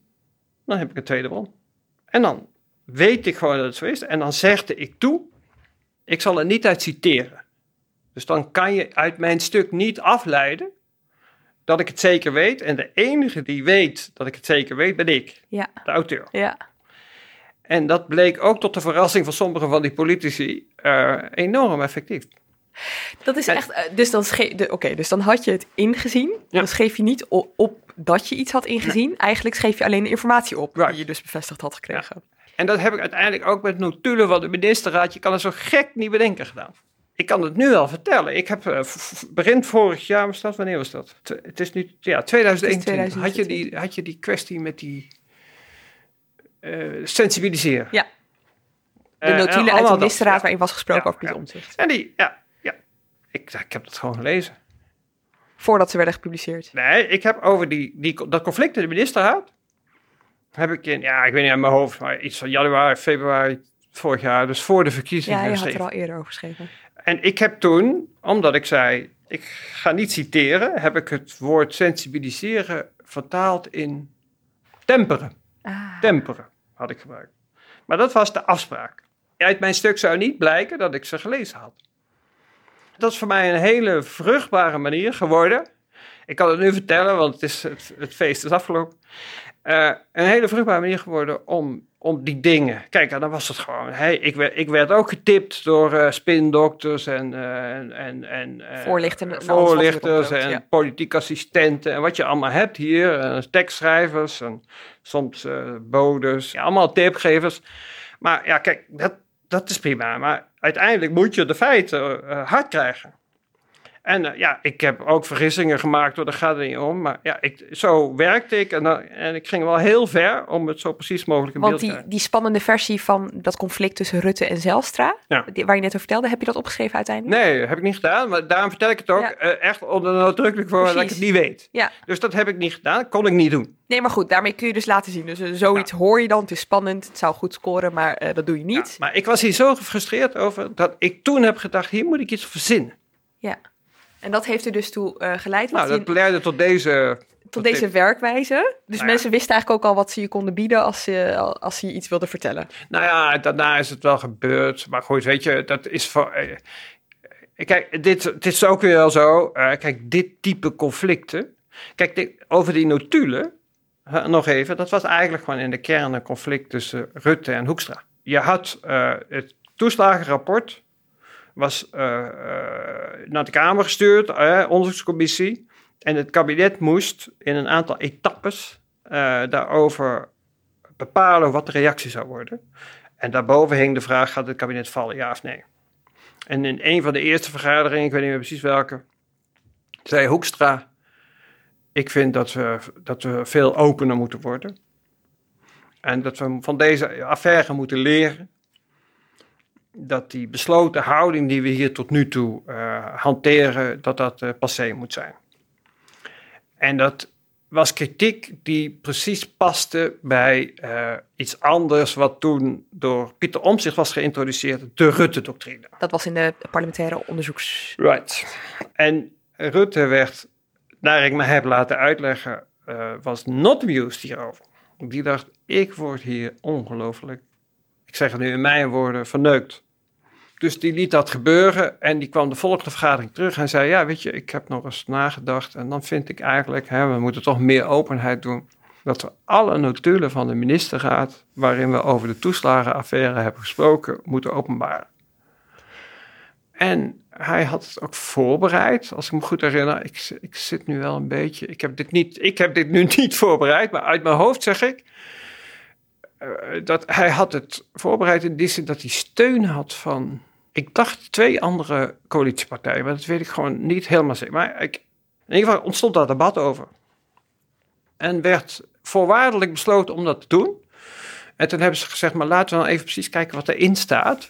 Dan heb ik een tweede bron. En dan weet ik gewoon dat het zo is. En dan zegde ik toe, ik zal er niet uit citeren. Dus dan kan je uit mijn stuk niet afleiden dat ik het zeker weet. En de enige die weet dat ik het zeker weet, ben ik, Ja, de auteur. ja. En dat bleek ook tot de verrassing van sommige van die politici eh, enorm effectief. Dat is echt. eh, Dus dan, oké, dus dan had je het ingezien. Ja. Dan schreef je niet op dat je iets had ingezien. Eigenlijk schreef je alleen de informatie op Right. die je dus bevestigd had gekregen. En dat heb ik uiteindelijk ook met notulen van de ministerraad. Je kan het zo gek niet bedenken gedaan. Ik kan het nu al vertellen. Ik heb v- begin vorig jaar, was dat, wanneer was dat? T- Het is nu, ja, 2021. Had je, 2021. die, had je die kwestie met die eh, sensibiliseren? Ja. De en notulen uit de ministerraad ja. waarin was gesproken Ja, over ja. Omtzigt. En die, ja. Ik, ik heb dat gewoon gelezen. Voordat ze werden gepubliceerd. Nee, ik heb over die, die, dat conflict in de ministerraad. Heb ik in, ja, ik weet niet aan mijn hoofd, maar iets van januari, februari vorig jaar, dus voor de verkiezingen. Ja, je had er al eerder over geschreven. En ik heb toen, omdat ik zei, ik ga niet citeren, heb ik het woord sensibiliseren vertaald in temperen. Ah, Temperen had ik gebruikt. Maar dat was de afspraak. Uit mijn stuk zou niet blijken dat ik ze gelezen had. Dat is voor mij een hele vruchtbare manier geworden. Ik kan het nu vertellen, want het, is, het, het feest is afgelopen. Eh, een hele vruchtbare manier geworden om, om die dingen. Kijk, en dan was het gewoon. Hey, ik, werd, ik werd ook getipt door eh spindokters en, eh, en, en, en voorlichters loopt, en ja. politieke assistenten en wat je allemaal hebt hier. tekstschrijvers en soms bodes. Ja, allemaal tipgevers. Maar ja, kijk, dat, dat is prima. Maar uiteindelijk moet je de feiten eh, hard krijgen. En eh, ja, ik heb ook vergissingen gemaakt, hoor, daar gaat het niet om. Maar ja, ik, zo werkte ik en, dan- en ik ging wel heel ver om het zo precies mogelijk in Want beeld te die, krijgen. die spannende versie van dat conflict tussen Rutte en Zelstra, Ja. die- waar je net over vertelde, heb je dat opgeschreven uiteindelijk? Nee, heb ik niet gedaan. Maar daarom vertel ik het ook Ja. eh, echt onder nadrukkelijk voor dat ik het niet weet. Ja. Dus dat heb ik niet gedaan, kon ik niet doen. Nee, maar goed, daarmee kun je dus laten zien. Dus eh, zoiets hoor je dan, het is spannend, het zou goed scoren, maar dat doe je Ja, niet. maar ik was hier zo gefrustreerd over dat ik toen heb gedacht, hier moet ik iets verzinnen. Ja. En dat heeft er dus toe eh, geleid Nou, dat leidde tot deze... tot deze dit. werkwijze. Dus ja. mensen wisten eigenlijk ook al wat ze je konden bieden als ze, als ze je iets wilden vertellen. Nou ja, daarna is het wel gebeurd. Maar goed, weet je, dat is voor. eh, kijk, dit, het is ook weer wel zo. eh, kijk, dit type conflicten. Kijk, dit- over die notulen. eh, nog even. Dat was eigenlijk gewoon in de kern een conflict tussen Rutte en Hoekstra. Je had eh, het toeslagenrapport. Was eh, eh, naar de Kamer gestuurd, onderzoekscommissie. En het kabinet moest in een aantal etappes eh, daarover bepalen wat de reactie zou worden. En daarboven hing de vraag: gaat het kabinet vallen, ja of nee? En in een van de eerste vergaderingen, ik weet niet meer precies welke, zei Hoekstra: Ik vind dat we, dat we veel opener moeten worden. En dat we van deze affaire moeten leren. Dat die besloten houding die we hier tot nu toe eh, hanteren, dat dat eh, passé moet zijn. En dat was kritiek die precies paste bij eh, iets anders wat toen door Pieter Omtzigt was geïntroduceerd, de Rutte-doctrine. Dat was in de parlementaire onderzoeks... Right. En Rutte werd, naar ik me heb laten uitleggen, was not amused hierover. Die dacht, ik word hier ongelooflijk, ik zeg het nu in mijn woorden, verneukt. Dus die liet dat gebeuren en die kwam de volgende vergadering terug en zei, ja weet je, ik heb nog eens nagedacht en dan vind ik eigenlijk, hè, we moeten toch meer openheid doen. Dat we alle notulen van de ministerraad, waarin we over de toeslagenaffaire hebben gesproken, moeten openbaren. En hij had het ook voorbereid, als ik me goed herinner. Ik, ik zit nu wel een beetje. Ik heb dit, niet, ik heb dit nu niet voorbereid, maar uit mijn hoofd zeg ik. Eh, dat hij had het voorbereid in die zin dat hij steun had van. Ik dacht twee andere coalitiepartijen, maar dat weet ik gewoon niet helemaal zeker. Maar ik, in ieder geval ontstond daar debat over. En werd voorwaardelijk besloten om dat te doen. En toen hebben ze gezegd, maar laten we dan even precies kijken wat erin staat.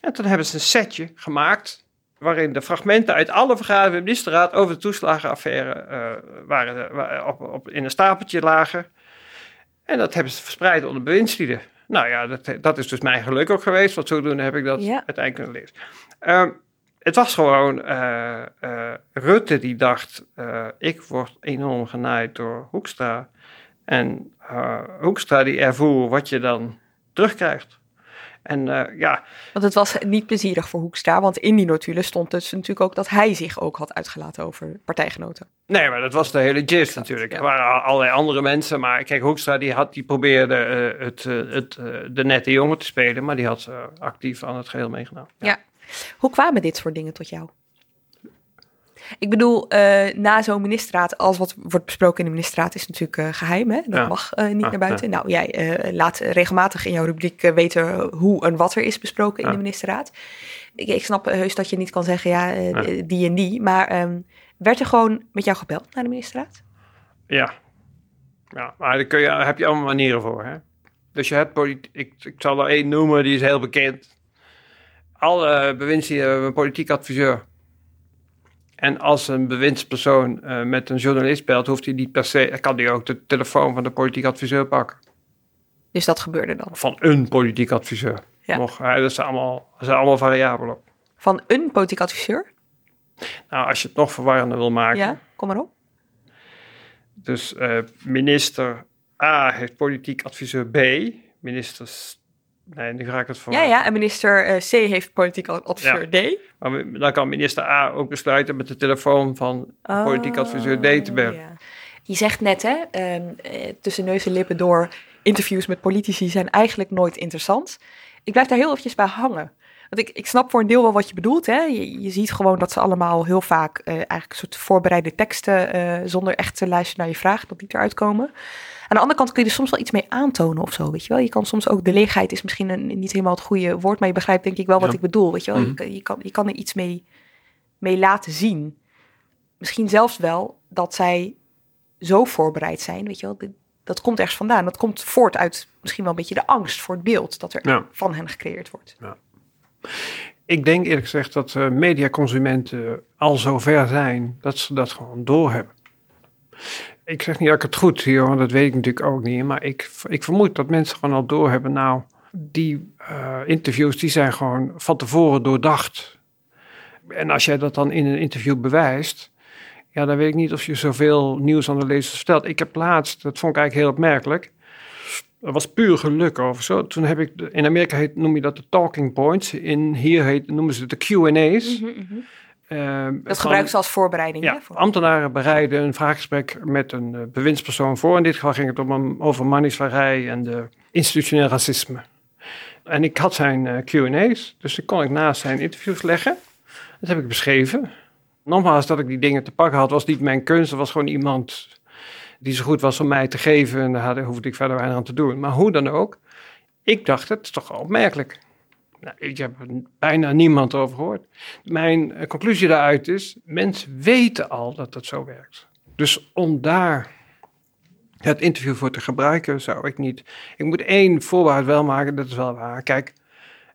En toen hebben ze een setje gemaakt waarin de fragmenten uit alle vergaderingen van de ministerraad over de toeslagenaffaire eh, waren, wa- op, op, in een stapeltje lagen. En dat hebben ze verspreid onder bewindslieden. Nou ja, dat, dat is dus mijn geluk ook geweest, want zodoende heb ik dat Ja. uiteindelijk kunnen lezen. Ehm, het was gewoon eh, eh, Rutte die dacht, eh, ik word enorm genaaid door Hoekstra. En Hoekstra die ervoer wat je dan terugkrijgt. En eh, ja, Want het was niet plezierig voor Hoekstra, want in die notulen stond dus natuurlijk ook dat hij zich ook had uitgelaten over partijgenoten. Nee, maar dat was de hele gist natuurlijk. ja. Er waren al- allerlei andere mensen, maar kijk, Hoekstra die, had, die probeerde eh, het, eh, het, de nette jongen te spelen, maar die had actief aan het geheel meegenomen. Ja. Hoe kwamen dit soort dingen tot jou? Ik bedoel, eh, na zo'n ministerraad, alles wat wordt besproken in de ministerraad is natuurlijk eh, geheim. Hè? Dat Ja. mag eh, niet Ja, naar buiten. Nou, jij laat regelmatig in jouw rubriek weten hoe en wat er is besproken in de ministerraad. Ik, ik snap heus dat je niet kan zeggen, ja, die en die. Maar ehm, werd er gewoon met jou gebeld naar de ministerraad? Ja, ja maar daar kun je, daar heb je allemaal manieren voor. Hè? Dus je hebt politiek, ik, ik zal er één noemen, die is heel bekend. Alle bewindslieden hebben een politiek adviseur. En als een bewindspersoon eh, met een journalist belt, hoeft hij niet per se, kan hij ook de telefoon van de politiek adviseur pakken. Dus dat gebeurde dan. Van een politiek adviseur. Ja. Nog, dat, zijn allemaal, dat zijn allemaal variabelen. Van een politiek adviseur? Nou, als je het nog verwarrender wil maken. Ja, kom maar op. Dus eh, minister A heeft politiek adviseur B. Minister... Nee, nu ga ik het voor. Ja, ja, en minister eh, C heeft politiek adviseur D. Maar dan kan minister A ook besluiten met de telefoon van de politiek adviseur D te bellen. Oh, ja. Je zegt net, hè, ehm, eh, tussen neus en lippen door, interviews met politici zijn eigenlijk nooit interessant. Ik blijf daar heel eventjes bij hangen. Want ik, ik snap voor een deel wel wat je bedoelt. Hè? Je, je ziet gewoon dat ze allemaal heel vaak eh, eigenlijk een soort voorbereide teksten, eh, zonder echt te luisteren naar je vraag, dat die eruit komen. Aan de andere kant kun je er soms wel iets mee aantonen of zo, weet je wel. Je kan soms ook, de leegheid is misschien een, niet helemaal het goede woord, maar je begrijpt denk ik wel wat Ja. ik bedoel, weet je wel. Mhm. je, kan- je, kan, je kan er iets mee, mee laten zien. Misschien zelfs wel dat zij zo voorbereid zijn, weet je wel. Dat komt ergens vandaan. Dat komt voort uit misschien wel een beetje de angst voor het beeld dat er Ja. van hen gecreëerd wordt. Ik denk eerlijk gezegd dat eh, mediaconsumenten al zover zijn dat ze dat gewoon doorhebben. Ik zeg niet dat ik het goed zie, want dat weet ik natuurlijk ook niet. Maar ik, ik vermoed dat mensen gewoon al doorhebben. Nou, die eh, interviews die zijn gewoon van tevoren doordacht. En als jij dat dan in een interview bewijst, ja, dan weet ik niet of je zoveel nieuws aan de lezers vertelt. Ik heb laatst, dat vond ik eigenlijk heel opmerkelijk. Dat was puur geluk of zo. Toen heb ik, in Amerika heet, noem je dat de talking points. In hier heet, noemen ze het de Q&A's. Mhm, mhm. Eh, Dat gebruiken ze als voorbereiding. Ja, hè, voor- ambtenaren bereiden een vraaggesprek met een eh, bewindspersoon voor. In dit geval ging het om een, over manisvarij en de institutioneel racisme. En ik had zijn eh, Q&A's, dus die kon ik naast zijn interviews leggen. Dat heb ik beschreven. Nogmaals, dat ik die dingen te pakken had, was niet mijn kunst. Er was gewoon iemand die zo goed was om mij te geven. En daar hoefde ik verder weinig aan te doen. Maar hoe dan ook, ik dacht, het is toch wel opmerkelijk. Nou, ik heb er bijna niemand over gehoord. Mijn eh, conclusie daaruit is, mensen weten al dat het zo werkt. Dus om daar het interview voor te gebruiken, zou ik niet... Ik moet één voorbehoud wel maken, dat is wel waar. Kijk,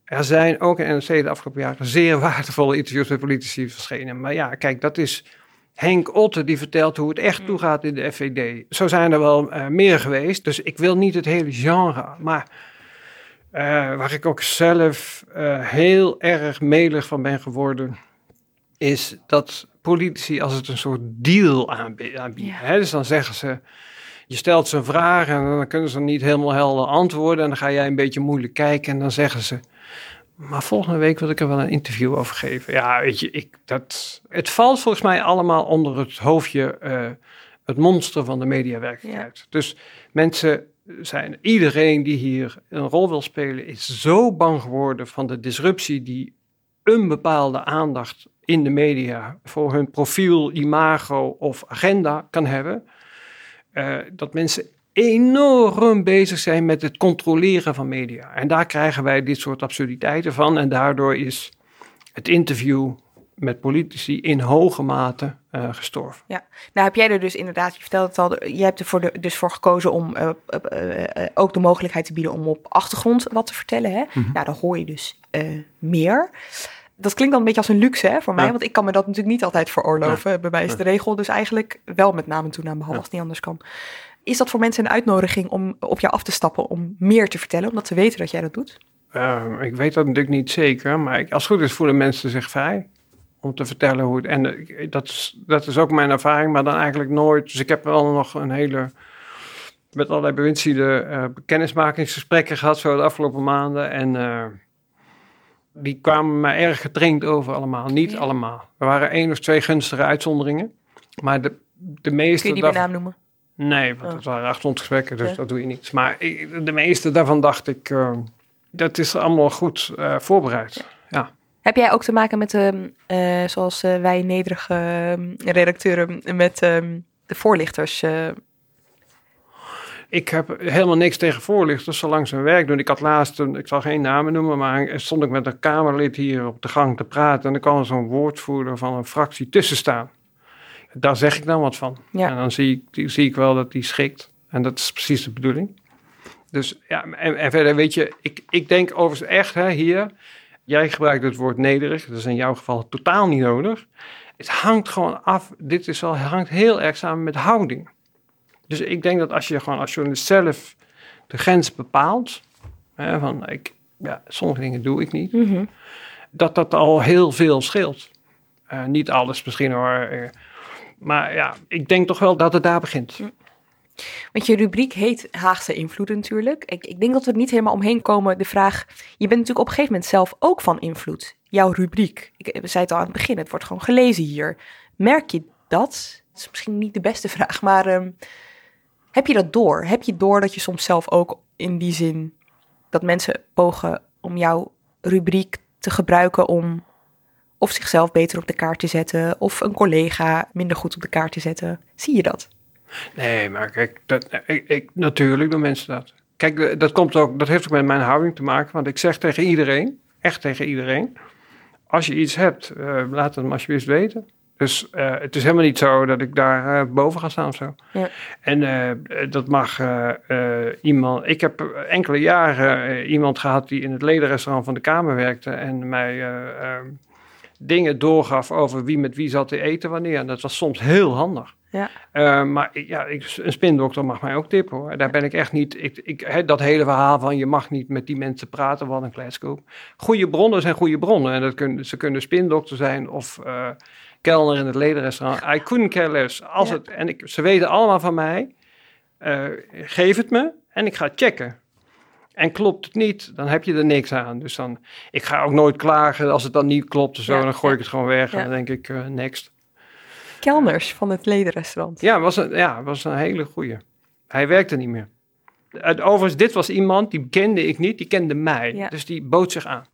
er zijn ook in NRC de afgelopen jaren zeer waardevolle interviews met politici verschenen. Maar ja, kijk, dat is Henk Otte die vertelt hoe het echt toegaat in de FVD. Zo zijn er wel eh, meer geweest. Dus ik wil niet het hele genre, maar eh, waar ik ook zelf eh, heel erg melig van ben geworden, is dat politici als het een soort deal aanbi- aanbieden. Ja. Hè? Dus dan zeggen ze, je stelt ze een vraag en dan kunnen ze niet helemaal helder antwoorden. En dan ga jij een beetje moeilijk kijken en dan zeggen ze, maar volgende week wil ik er wel een interview over geven. Ja, weet je, ik, dat, het valt volgens mij allemaal onder het hoofdje eh, het monster van de mediawerkelijkheid. Dus mensen zijn, iedereen die hier een rol wil spelen, is zo bang geworden van de disruptie die een bepaalde aandacht in de media voor hun profiel, imago of agenda kan hebben. eh, dat mensen enorm bezig zijn met het controleren van media. En daar krijgen wij dit soort absurditeiten van. En daardoor is het interview met politici in hoge mate eh, gestorven. Nou heb jij er dus inderdaad, je vertelde het al, je hebt er voor de, dus voor gekozen om eh, eh, ook de mogelijkheid te bieden om op achtergrond wat te vertellen. Hè? Mhm. Nou, dan hoor je dus meer. Dat klinkt dan een beetje als een luxe hè, voor mij, Ja. want ik kan me dat natuurlijk niet altijd veroorloven. Bij mij is de regel dus eigenlijk wel met naam en toenaam, behalve Ja. als het niet anders kan. Is dat voor mensen een uitnodiging om op jou af te stappen, om meer te vertellen, omdat ze weten dat jij dat doet? Eh, ik weet dat natuurlijk niet zeker, maar ik, als het goed is voelen mensen zich vrij om te vertellen hoe het... En eh, dat is, dat is ook mijn ervaring, maar dan eigenlijk nooit. Dus ik heb wel nog een hele... Met allerlei bewindslieden eh kennismakingsgesprekken gehad zo de afgelopen maanden. En eh, die kwamen mij erg getraind over allemaal. Niet Ja. allemaal. Er waren één of twee gunstige uitzonderingen. Maar de, de meeste... Kun je die bij naam noemen? Nee, want Oh. het waren achtergrondgesprekken, dus Ja. dat doe je niet. Maar ik- de meeste daarvan dacht ik, eh, dat is allemaal goed eh, voorbereid. Ja. Heb jij ook te maken met, ehm, eh, zoals wij nederige ehm, redacteuren, met ehm, de voorlichters? Ik heb helemaal niks tegen voorlichters, zolang ze hun werk doen. Ik had laatst, een, ik zal geen namen noemen, maar stond ik met een Kamerlid hier op de gang te praten. En er kwam zo'n woordvoerder van een fractie tussen staan. Daar zeg ik dan wat van. Ja. En dan zie ik, zie ik wel dat die schikt. En dat is precies de bedoeling. Dus ja, en, en verder weet je, ik, ik denk overigens echt hè, hier, jij gebruikt het woord nederig, dat is in jouw geval totaal niet nodig. Het hangt gewoon af, dit is wel, hangt heel erg samen met houding. Dus ik denk dat als je gewoon als journalist zelf de grens bepaalt, hè, van ik, ja, sommige dingen doe ik niet, dat dat al heel veel scheelt. Eh, niet alles misschien hoor, eh, maar ja, ik denk toch wel dat het daar begint. Want je rubriek heet Haagse invloed natuurlijk. Ik, ik denk dat we niet helemaal omheen komen. De vraag, je bent natuurlijk op een gegeven moment zelf ook van invloed. Jouw rubriek, ik we zei het al aan het begin, het wordt gewoon gelezen hier. Merk je dat? Dat is misschien niet de beste vraag, maar ehm, heb je dat door? Heb je door dat je soms zelf ook in die zin, dat mensen pogen om jouw rubriek te gebruiken om of zichzelf beter op de kaart te zetten, of een collega minder goed op de kaart te zetten? Zie je dat? Nee, maar kijk, dat, ik, ik, natuurlijk doen mensen dat. Kijk, eh, dat, komt ook, dat heeft ook met mijn houding te maken. Want ik zeg tegen iedereen, echt tegen iedereen... als je iets hebt, eh, laat het me alsjeblieft weten. Dus eh, het is helemaal niet zo dat ik daar boven ga staan of zo. Ja. En dat mag iemand... Ik heb enkele jaren iemand gehad die in het ledenrestaurant van de Kamer werkte... en mij eh, eh, dingen doorgaf over wie met wie zat te eten wanneer. En dat was soms heel handig. Ja. Uh, maar ja, ik, een spindokter mag mij ook tippen hoor. Daar ben ik echt niet. Ik, ik, dat hele verhaal van je mag niet met die mensen praten, wat een kletskoop. Goede bronnen zijn goede bronnen. En dat kunnen, ze kunnen spindokter zijn of eh, kelner in het ledenrestaurant. I couldn't care less. Als Ja. het, en ik, ze weten allemaal van mij. eh, geef het me. En ik ga checken. En klopt het niet, dan heb je er niks aan. Dus dan, ik ga ook nooit klagen als het dan niet klopt. Zo, Ja, dan gooi ik het gewoon weg en dan denk ik, eh, next. Kelners van het ledenrestaurant. Ja, was een, ja, was een hele goeie. Hij werkte niet meer. En overigens, dit was iemand, die kende ik niet, die kende mij. Ja. Dus die bood zich aan.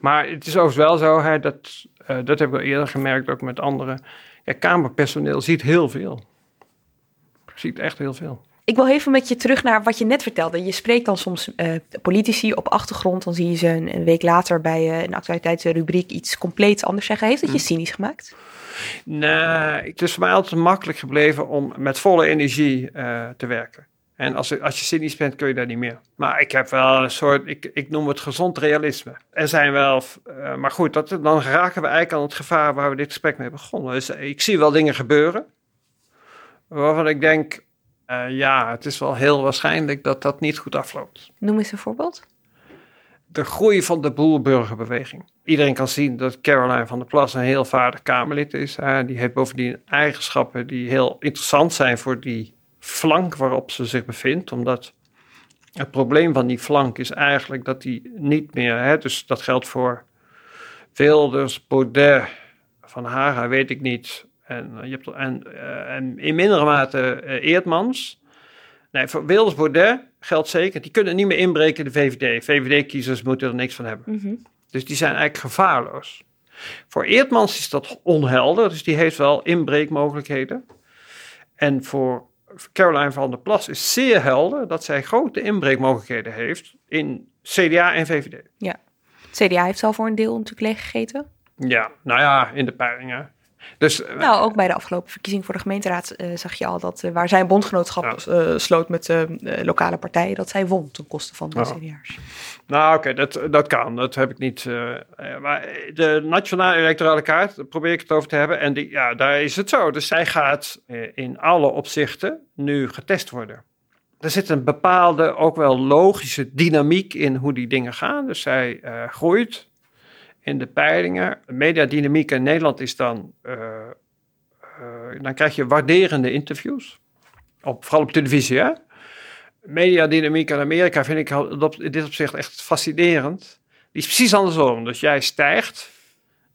Maar het is overigens wel zo, hè, dat, eh, dat heb ik al eerder gemerkt, ook met anderen. Ja, kamerpersoneel ziet heel veel. Ziet echt heel veel. Ik wil even met je terug naar wat je net vertelde. Je spreekt dan soms eh, politici op achtergrond. Dan zie je ze een, een week later bij eh, een actualiteitsrubriek iets compleet anders zeggen. Heeft dat je cynisch gemaakt? Nee, het is voor mij altijd makkelijk gebleven om met volle energie eh, te werken. En als, als je cynisch bent, kun je dat niet meer. Maar ik heb wel een soort, ik, ik noem het gezond realisme. Er zijn wel, maar goed, dat, dan raken we eigenlijk aan het gevaar waar we dit gesprek mee begonnen. Dus ik zie wel dingen gebeuren, waarvan ik denk, eh, ja, het is wel heel waarschijnlijk dat dat niet goed afloopt Noem eens een voorbeeld. de groei van de boerburgerbeweging. Iedereen kan zien dat Caroline van der Plas een heel vaardig Kamerlid is. hè. die heeft bovendien eigenschappen die heel interessant zijn voor die flank waarop ze zich bevindt. Omdat het probleem van die flank is eigenlijk dat die niet meer... Hè, dus dat geldt voor Wilders, Baudet, Van Haga, weet ik niet. En, eh, je hebt, en, eh, en in mindere mate eh, Eertmans... Nee, voor Wilders Baudet geldt zeker, die kunnen niet meer inbreken in de VVD. VVD-kiezers moeten er niks van hebben. Dus die zijn eigenlijk gevaarloos. Voor Eertmans is dat onhelder, dus die heeft wel inbreekmogelijkheden. En voor Caroline van der Plas is zeer helder dat zij grote inbreekmogelijkheden heeft in CDA en VVD. Het CDA heeft al voor een deel natuurlijk leeggegeten. Ja, nou ja, in de peilingen. Dus eh, Nou, ook bij de afgelopen verkiezing voor de gemeenteraad eh, zag je al dat eh, waar zij een bondgenootschap sloot met lokale partijen, dat zij won ten koste van de. CDA'ers. Nou, oké, dat, dat kan. Dat heb ik niet. maar de nationale electorale kaart, daar probeer ik het over te hebben. En die, ja, daar is het zo. Dus zij gaat in alle opzichten nu getest worden. Er zit een bepaalde, ook wel logische dynamiek in hoe die dingen gaan. Dus zij groeit in de peilingen. Mediadynamiek in Nederland is dan. eh, eh, dan krijg je waarderende interviews. Op, vooral op televisie, hè? mediadynamiek in Amerika vind ik in dit opzicht echt fascinerend. Die is precies andersom. Dus jij stijgt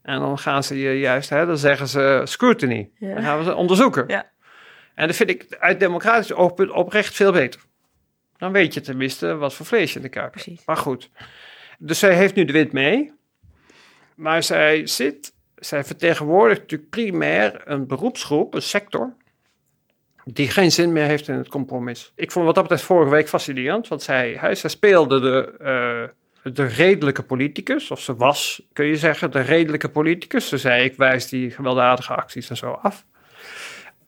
en dan gaan ze je juist, hè, dan zeggen ze scrutiny. Ja. Dan gaan we ze onderzoeken. Ja. En dat vind ik uit democratisch oogpunt oprecht veel beter. Dan weet je tenminste wat voor vlees je in de kuip. Precies. Maar goed. Dus zij heeft nu de wind mee. Maar zij zit, zij vertegenwoordigt natuurlijk primair een beroepsgroep, een sector, die geen zin meer heeft in het compromis. Ik vond wat dat betreft vorige week fascinerend, want zij, hij, speelde de, eh, de redelijke politicus, of ze was, kun je zeggen, de redelijke politicus. Ze zei, ik wijs die gewelddadige acties en zo af.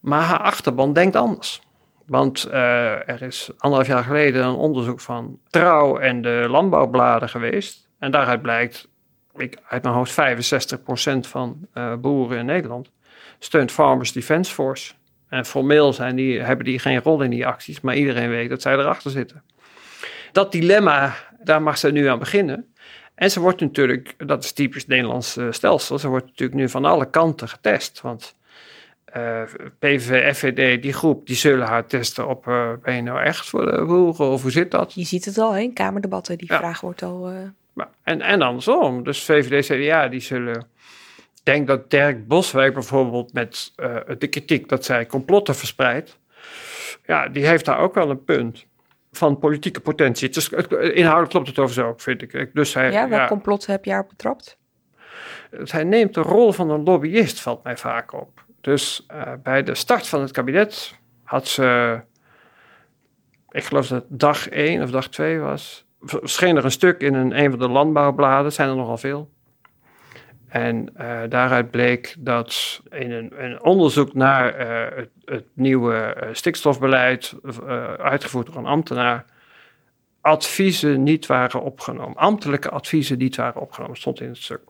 Maar haar achterban denkt anders. Want eh, er is anderhalf jaar geleden een onderzoek van Trouw en de landbouwbladen geweest. En daaruit blijkt, ik, uit mijn hoofd 65% van eh, boeren in Nederland steunt Farmers Defence Force. En formeel zijn die, hebben die geen rol in die acties, maar iedereen weet dat zij erachter zitten. Dat dilemma, daar mag ze nu aan beginnen. En ze wordt natuurlijk, dat is typisch Nederlands eh, stelsel, ze wordt natuurlijk nu van alle kanten getest. Want eh, PVV, FVD, die groep, die zullen haar testen op, eh, ben je nou echt voor de boeren of hoe zit dat? Je ziet het al hè, in kamerdebatten, die Ja. vraag wordt al... Maar, en, en andersom, dus VVD, CDA, die zullen... Ik denk dat Dirk Boswijk bijvoorbeeld met eh, de kritiek dat zij complotten verspreidt... Ja, die heeft daar ook wel een punt van politieke potentie. Het- inhoudelijk klopt het overigens ook, vind ik. Dus hij, ja, welk ja, complot heb je haar betrapt? hij neemt de rol van een lobbyist, valt mij vaak op. Dus eh, bij de start van het kabinet had ze, ik geloof dat het dag één of dag twee was, verscheen er een stuk in een, een van de landbouwbladen, zijn er nogal veel. En eh, daaruit bleek dat in een, een onderzoek naar eh, het, nieuwe eh, stikstofbeleid, uitgevoerd door een ambtenaar, adviezen niet waren opgenomen. Ambtelijke adviezen niet waren opgenomen, stond in het stuk.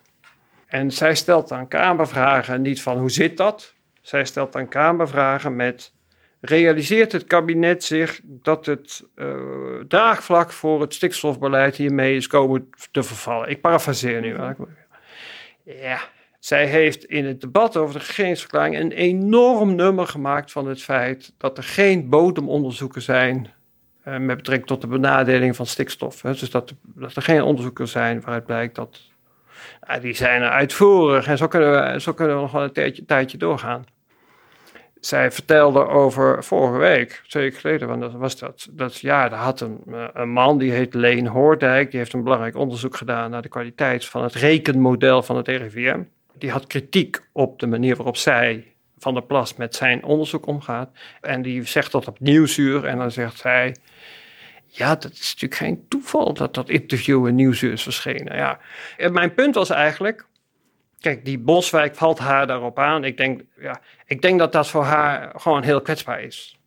En zij stelt dan Kamervragen niet van hoe zit dat? Zij stelt dan Kamervragen met realiseert het kabinet zich dat het eh, draagvlak voor het stikstofbeleid hiermee is komen te vervallen? Ik parafraseer nu. Ja, zij heeft in het debat over de regeringsverklaring een enorm nummer gemaakt van het feit dat er geen bodemonderzoeken zijn met betrekking tot de benadeling van stikstof. Hè. Dus dat, dat er geen onderzoeken zijn waaruit blijkt dat. die zijn uitvoerig en zo kunnen we, zo kunnen we nog wel een tijdje, tijdje doorgaan zij vertelde over vorige week, twee weken geleden, want dat was dat. Dat ja, er had een, een man die heet Leen Hoordijk, die heeft een belangrijk onderzoek gedaan naar de kwaliteit van het rekenmodel van het RIVM. Die had kritiek op de manier waarop zij van der Plas met zijn onderzoek omgaat. En die zegt dat op Nieuwsuur en dan zegt zij, ja, dat is natuurlijk geen toeval dat dat interview in Nieuwsuur is verschenen. Ja. En mijn punt was eigenlijk, Kijk, die Boswijk valt haar daarop aan. Ik denk, ja, ik denk dat dat voor haar gewoon heel kwetsbaar is.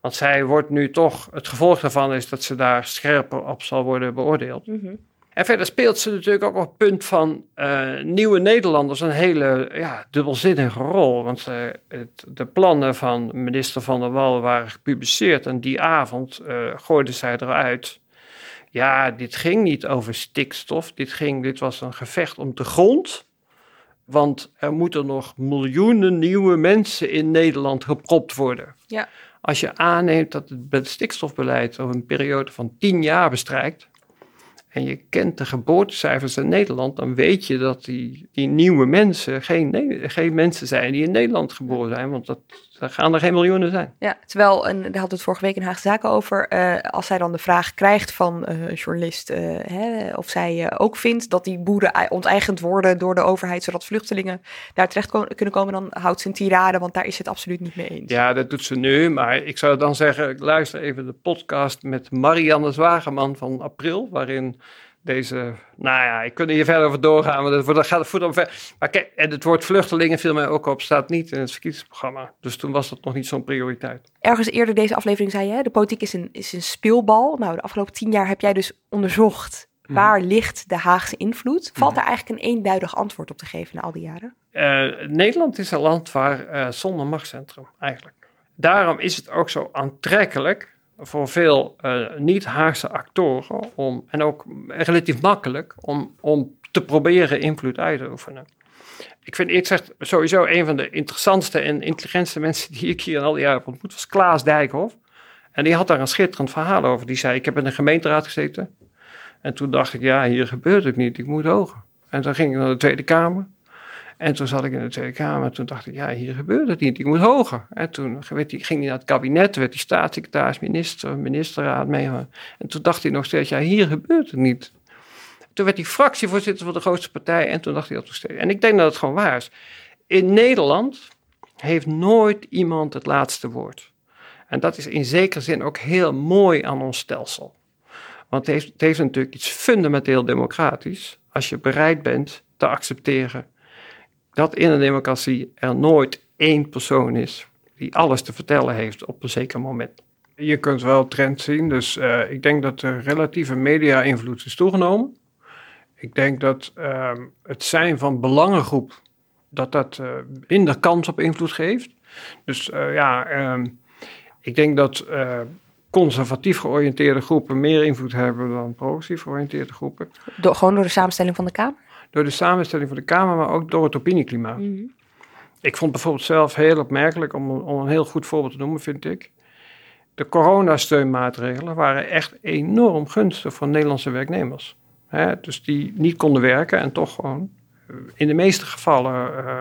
Want zij wordt nu toch, het gevolg daarvan is dat ze daar scherper op zal worden beoordeeld. Mhm. En verder speelt ze natuurlijk ook op het punt van uh, nieuwe Nederlanders een hele ja, dubbelzinnige rol. Want uh, het, de plannen van minister Van der Wal waren gepubliceerd en die avond uh, gooide zij eruit. Ja, dit ging niet over stikstof, dit, ging, dit was een gevecht om de grond. Want er moeten nog miljoenen nieuwe mensen in Nederland gepropt worden. Ja. Als je aanneemt dat het stikstofbeleid over een periode van tien jaar bestrijkt. en je kent de geboortecijfers in Nederland. dan weet je dat die, die nieuwe mensen geen, geen mensen zijn die in Nederland geboren zijn. Want dat dan gaan er geen miljoenen zijn. Ja, terwijl, en daar we het vorige week in Haagse Zaken over, uh, als zij dan de vraag krijgt van uh, een journalist uh, hè, of zij ook vindt dat die boeren onteigend worden door de overheid, zodat vluchtelingen daar terecht kunnen komen, dan houdt ze een tirade, want daar is het absoluut niet mee eens. Ja, dat doet ze nu, maar ik zou dan zeggen, luister even de podcast met Marianne Zwageman van april, waarin deze, nou ja, ik kan hier verder over doorgaan, maar dat, gaat het voet om ver. Maar kijk, en het woord vluchtelingen viel mij ook op, staat niet in het verkiezingsprogramma. Dus toen was dat nog niet zo'n prioriteit. Ergens eerder deze aflevering zei je, de politiek is een, is een speelbal. Nou, de afgelopen tien jaar heb jij dus onderzocht mhm. waar ligt de Haagse invloed. Valt daar eigenlijk een eenduidig antwoord op te geven na al die jaren? Uh, Nederland is een land waar uh, zonder machtscentrum eigenlijk. Daarom is het ook zo aantrekkelijk voor veel uh, niet-Haagse actoren om, en ook relatief makkelijk om, om te proberen invloed uit te oefenen. Ik vind eerlijk gezegd sowieso een van de interessantste en intelligentste mensen die ik hier al die jaren heb ontmoet, was Klaas Dijkhoff. En die had daar een schitterend verhaal over. Die zei, ik heb in een gemeenteraad gezeten. En toen dacht ik, ja, hier gebeurt het niet, ik moet hoger. En toen ging ik naar de Tweede Kamer. En toen zat ik in de Tweede Kamer en toen dacht ik, ja, hier gebeurt het niet, ik moet hoger. En toen werd ging hij naar het kabinet, werd hij staatssecretaris, minister, ministerraad mee. En toen dacht hij nog steeds, ja, hier gebeurt het niet. Toen werd hij fractievoorzitter van de grootste partij en toen dacht hij dat nog steeds. En ik denk dat het gewoon waar is. In Nederland heeft nooit iemand het laatste woord. En dat is in zekere zin ook heel mooi aan ons stelsel. Want het heeft, het heeft natuurlijk iets fundamenteel democratisch als je bereid bent te accepteren dat in een democratie er nooit één persoon is die alles te vertellen heeft op een zeker moment. Je kunt wel trend zien, dus uh, ik denk dat de relatieve media-invloed is toegenomen. Ik denk dat uh, het zijn van belangengroep, dat dat uh, minder kans op invloed geeft. Dus uh, ja, ehm, ik denk dat conservatief georiënteerde groepen meer invloed hebben dan progressief georiënteerde groepen. Door, gewoon door de samenstelling van de Kamer? Door de samenstelling van de Kamer, maar ook door het opinieklimaat. Mhm. Ik vond bijvoorbeeld zelf heel opmerkelijk, om, om een heel goed voorbeeld te noemen, vind ik. De coronasteunmaatregelen waren echt enorm gunstig voor Nederlandse werknemers. dus die niet konden werken en toch gewoon eh, in de meeste gevallen uh,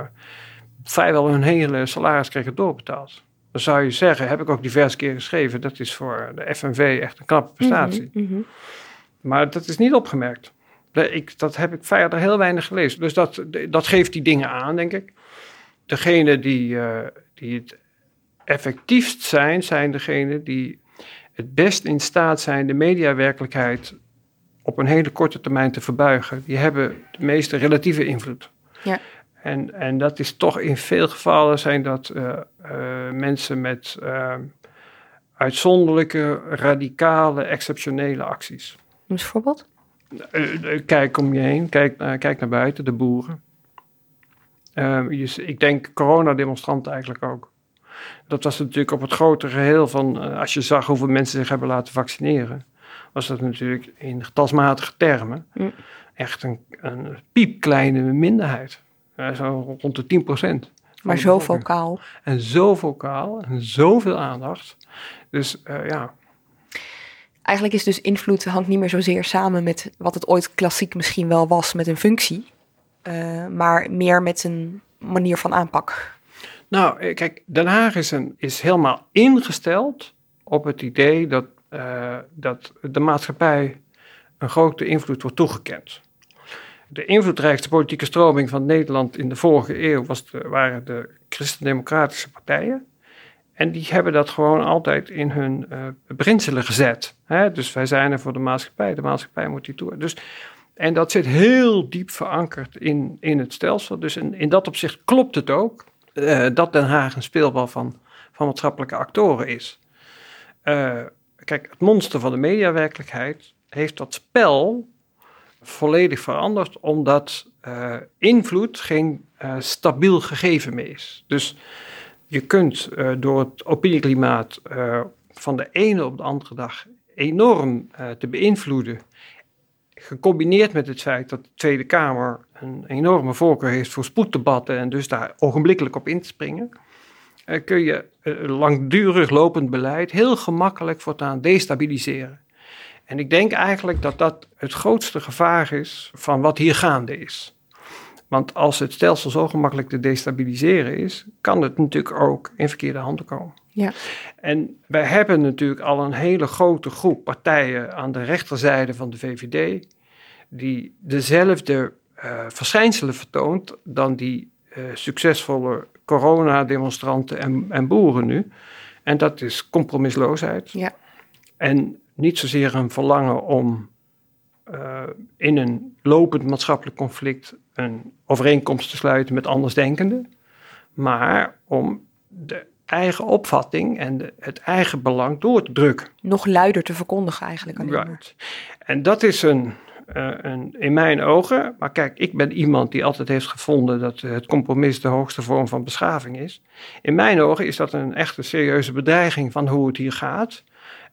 vrijwel hun hele salaris kregen doorbetaald. Dan zou je zeggen, heb ik ook diverse keer geschreven, dat is voor de FNV echt een knappe prestatie. Mhm, mhm. Maar dat is niet opgemerkt. Ik, dat heb ik verder heel weinig gelezen. Dus dat, dat geeft die dingen aan, denk ik. Degene die, uh, die het effectiefst zijn, zijn degenen die het best in staat zijn de mediawerkelijkheid op een hele korte termijn te verbuigen. Die hebben de meeste relatieve invloed. Ja. En, en dat is toch in veel gevallen zijn dat uh, uh, mensen met uitzonderlijke, radicale, exceptionele acties. Een voorbeeld? Eh, eh, kijk om je heen, kijk, kijk naar buiten, de boeren. Ik denk coronademonstranten eigenlijk ook. Dat was natuurlijk op het grote geheel van, eh, als je zag hoeveel mensen zich hebben laten vaccineren, was dat natuurlijk in getalsmatige termen mm. echt een, een piepkleine minderheid. zo rond de 10 procent. Maar zo vocaal. En zo vocaal en zoveel aandacht. Dus ja, Eigenlijk is dus invloed hangt niet meer zozeer samen met wat het ooit klassiek misschien wel was met een functie, uh, maar meer met een manier van aanpak. Nou, eh, kijk, Den Haag is, een, is helemaal ingesteld op het idee dat, uh, dat de maatschappij een grote invloed wordt toegekend. De invloedrijkste politieke stroming van Nederland in de vorige eeuw was de, waren de christendemocratische partijen. En die hebben dat gewoon altijd in hun uh, beginselen gezet. Hè? Dus wij zijn er voor de maatschappij, de maatschappij moet die toe. Dus, en dat zit heel diep verankerd in, in het stelsel. Dus in, in dat opzicht klopt het ook uh, dat Den Haag een speelbal van, van maatschappelijke actoren is. Uh, kijk, het monster van de mediawerkelijkheid heeft dat spel volledig veranderd, omdat invloed geen stabiel gegeven meer is. Dus je kunt uh, door het opinieklimaat uh, van de ene op de andere dag enorm uh, te beïnvloeden. Gecombineerd met het feit dat de Tweede Kamer een enorme voorkeur heeft voor spoeddebatten en dus daar ogenblikkelijk op in te springen, kun je langdurig lopend beleid heel gemakkelijk voortaan destabiliseren. En ik denk eigenlijk dat dat het grootste gevaar is van wat hier gaande is. Want als het stelsel zo gemakkelijk te destabiliseren is, kan het natuurlijk ook in verkeerde handen komen. Ja. En wij hebben natuurlijk al een hele grote groep partijen aan de rechterzijde van de VVD, die dezelfde uh, verschijnselen vertoont dan die uh, succesvolle coronademonstranten en, en boeren nu. En dat is compromisloosheid. Ja. En niet zozeer een verlangen om uh, in een lopend maatschappelijk conflict een overeenkomst te sluiten met andersdenkenden, maar om de eigen opvatting en de, het eigen belang door te drukken. Nog luider te verkondigen eigenlijk. Alleen right. En dat is een, uh, een, in mijn ogen, maar kijk, ik ben iemand die altijd heeft gevonden dat het compromis de hoogste vorm van beschaving is. In mijn ogen is dat een echte serieuze bedreiging van hoe het hier gaat.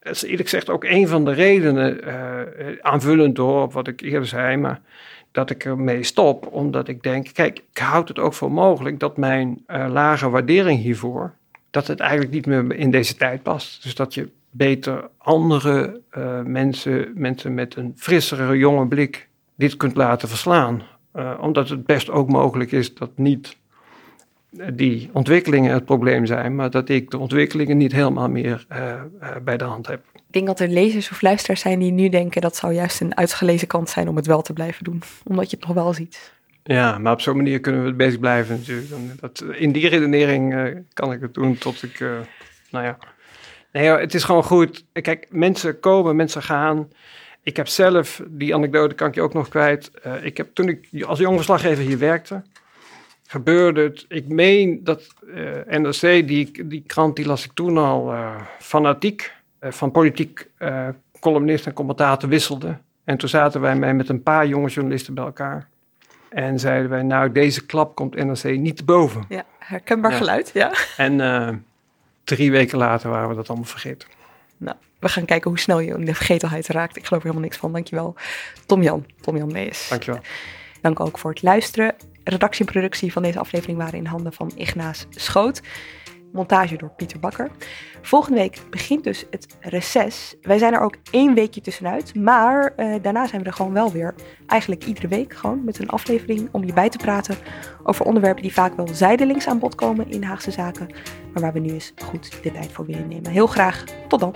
Dat is eerlijk gezegd ook een van de redenen, uh, aanvullend door op wat ik eerder zei, maar dat ik ermee stop, omdat ik denk, kijk, ik houd het ook voor mogelijk dat mijn uh, lage waardering hiervoor, dat het eigenlijk niet meer in deze tijd past. Dus dat je beter andere uh, mensen, mensen met een frissere, jonge blik, dit kunt laten verslaan. Omdat het best ook mogelijk is dat niet die ontwikkelingen het probleem zijn, maar dat ik de ontwikkelingen niet helemaal meer uh, uh, bij de hand heb. Ik denk dat er lezers of luisteraars zijn die nu denken dat zou juist een uitgelezen kant zijn om het wel te blijven doen, omdat je het nog wel ziet. Ja, maar op zo'n manier kunnen we het bezig blijven natuurlijk. Dat, in die redenering uh, kan ik het doen tot ik, nou ja. Nee, het is gewoon goed. Kijk, mensen komen, mensen gaan. Ik heb zelf, die anekdote kan ik je ook nog kwijt. ik heb toen ik als jonge verslaggever hier werkte, gebeurde het. Ik meen dat uh, NRC, die, die krant, die las ik toen al uh, fanatiek uh, van politiek columnist en commentator wisselde. En toen zaten wij met een paar jonge journalisten bij elkaar. En zeiden wij, nou, deze klap komt NRC niet te boven. Ja, herkenbaar ja. geluid, ja. En drie weken later waren we dat allemaal vergeten. Nou, we gaan kijken hoe snel je in de vergetelheid raakt. Ik geloof er helemaal niks van. Dankjewel, Tom-Jan. Tom-Jan Mees. Dankjewel. Dank ook voor het luisteren. Redactie en productie van deze aflevering waren in handen van Ignaas Schoot. Montage door Pieter Bakker. Volgende week begint dus het reces. Wij zijn er ook één weekje tussenuit. Maar uh, daarna zijn we er gewoon wel weer. Eigenlijk iedere week gewoon met een aflevering om je bij te praten over onderwerpen die vaak wel zijdelings aan bod komen in Haagse zaken. Maar waar we nu eens goed de tijd voor willen nemen. Heel graag. Tot dan.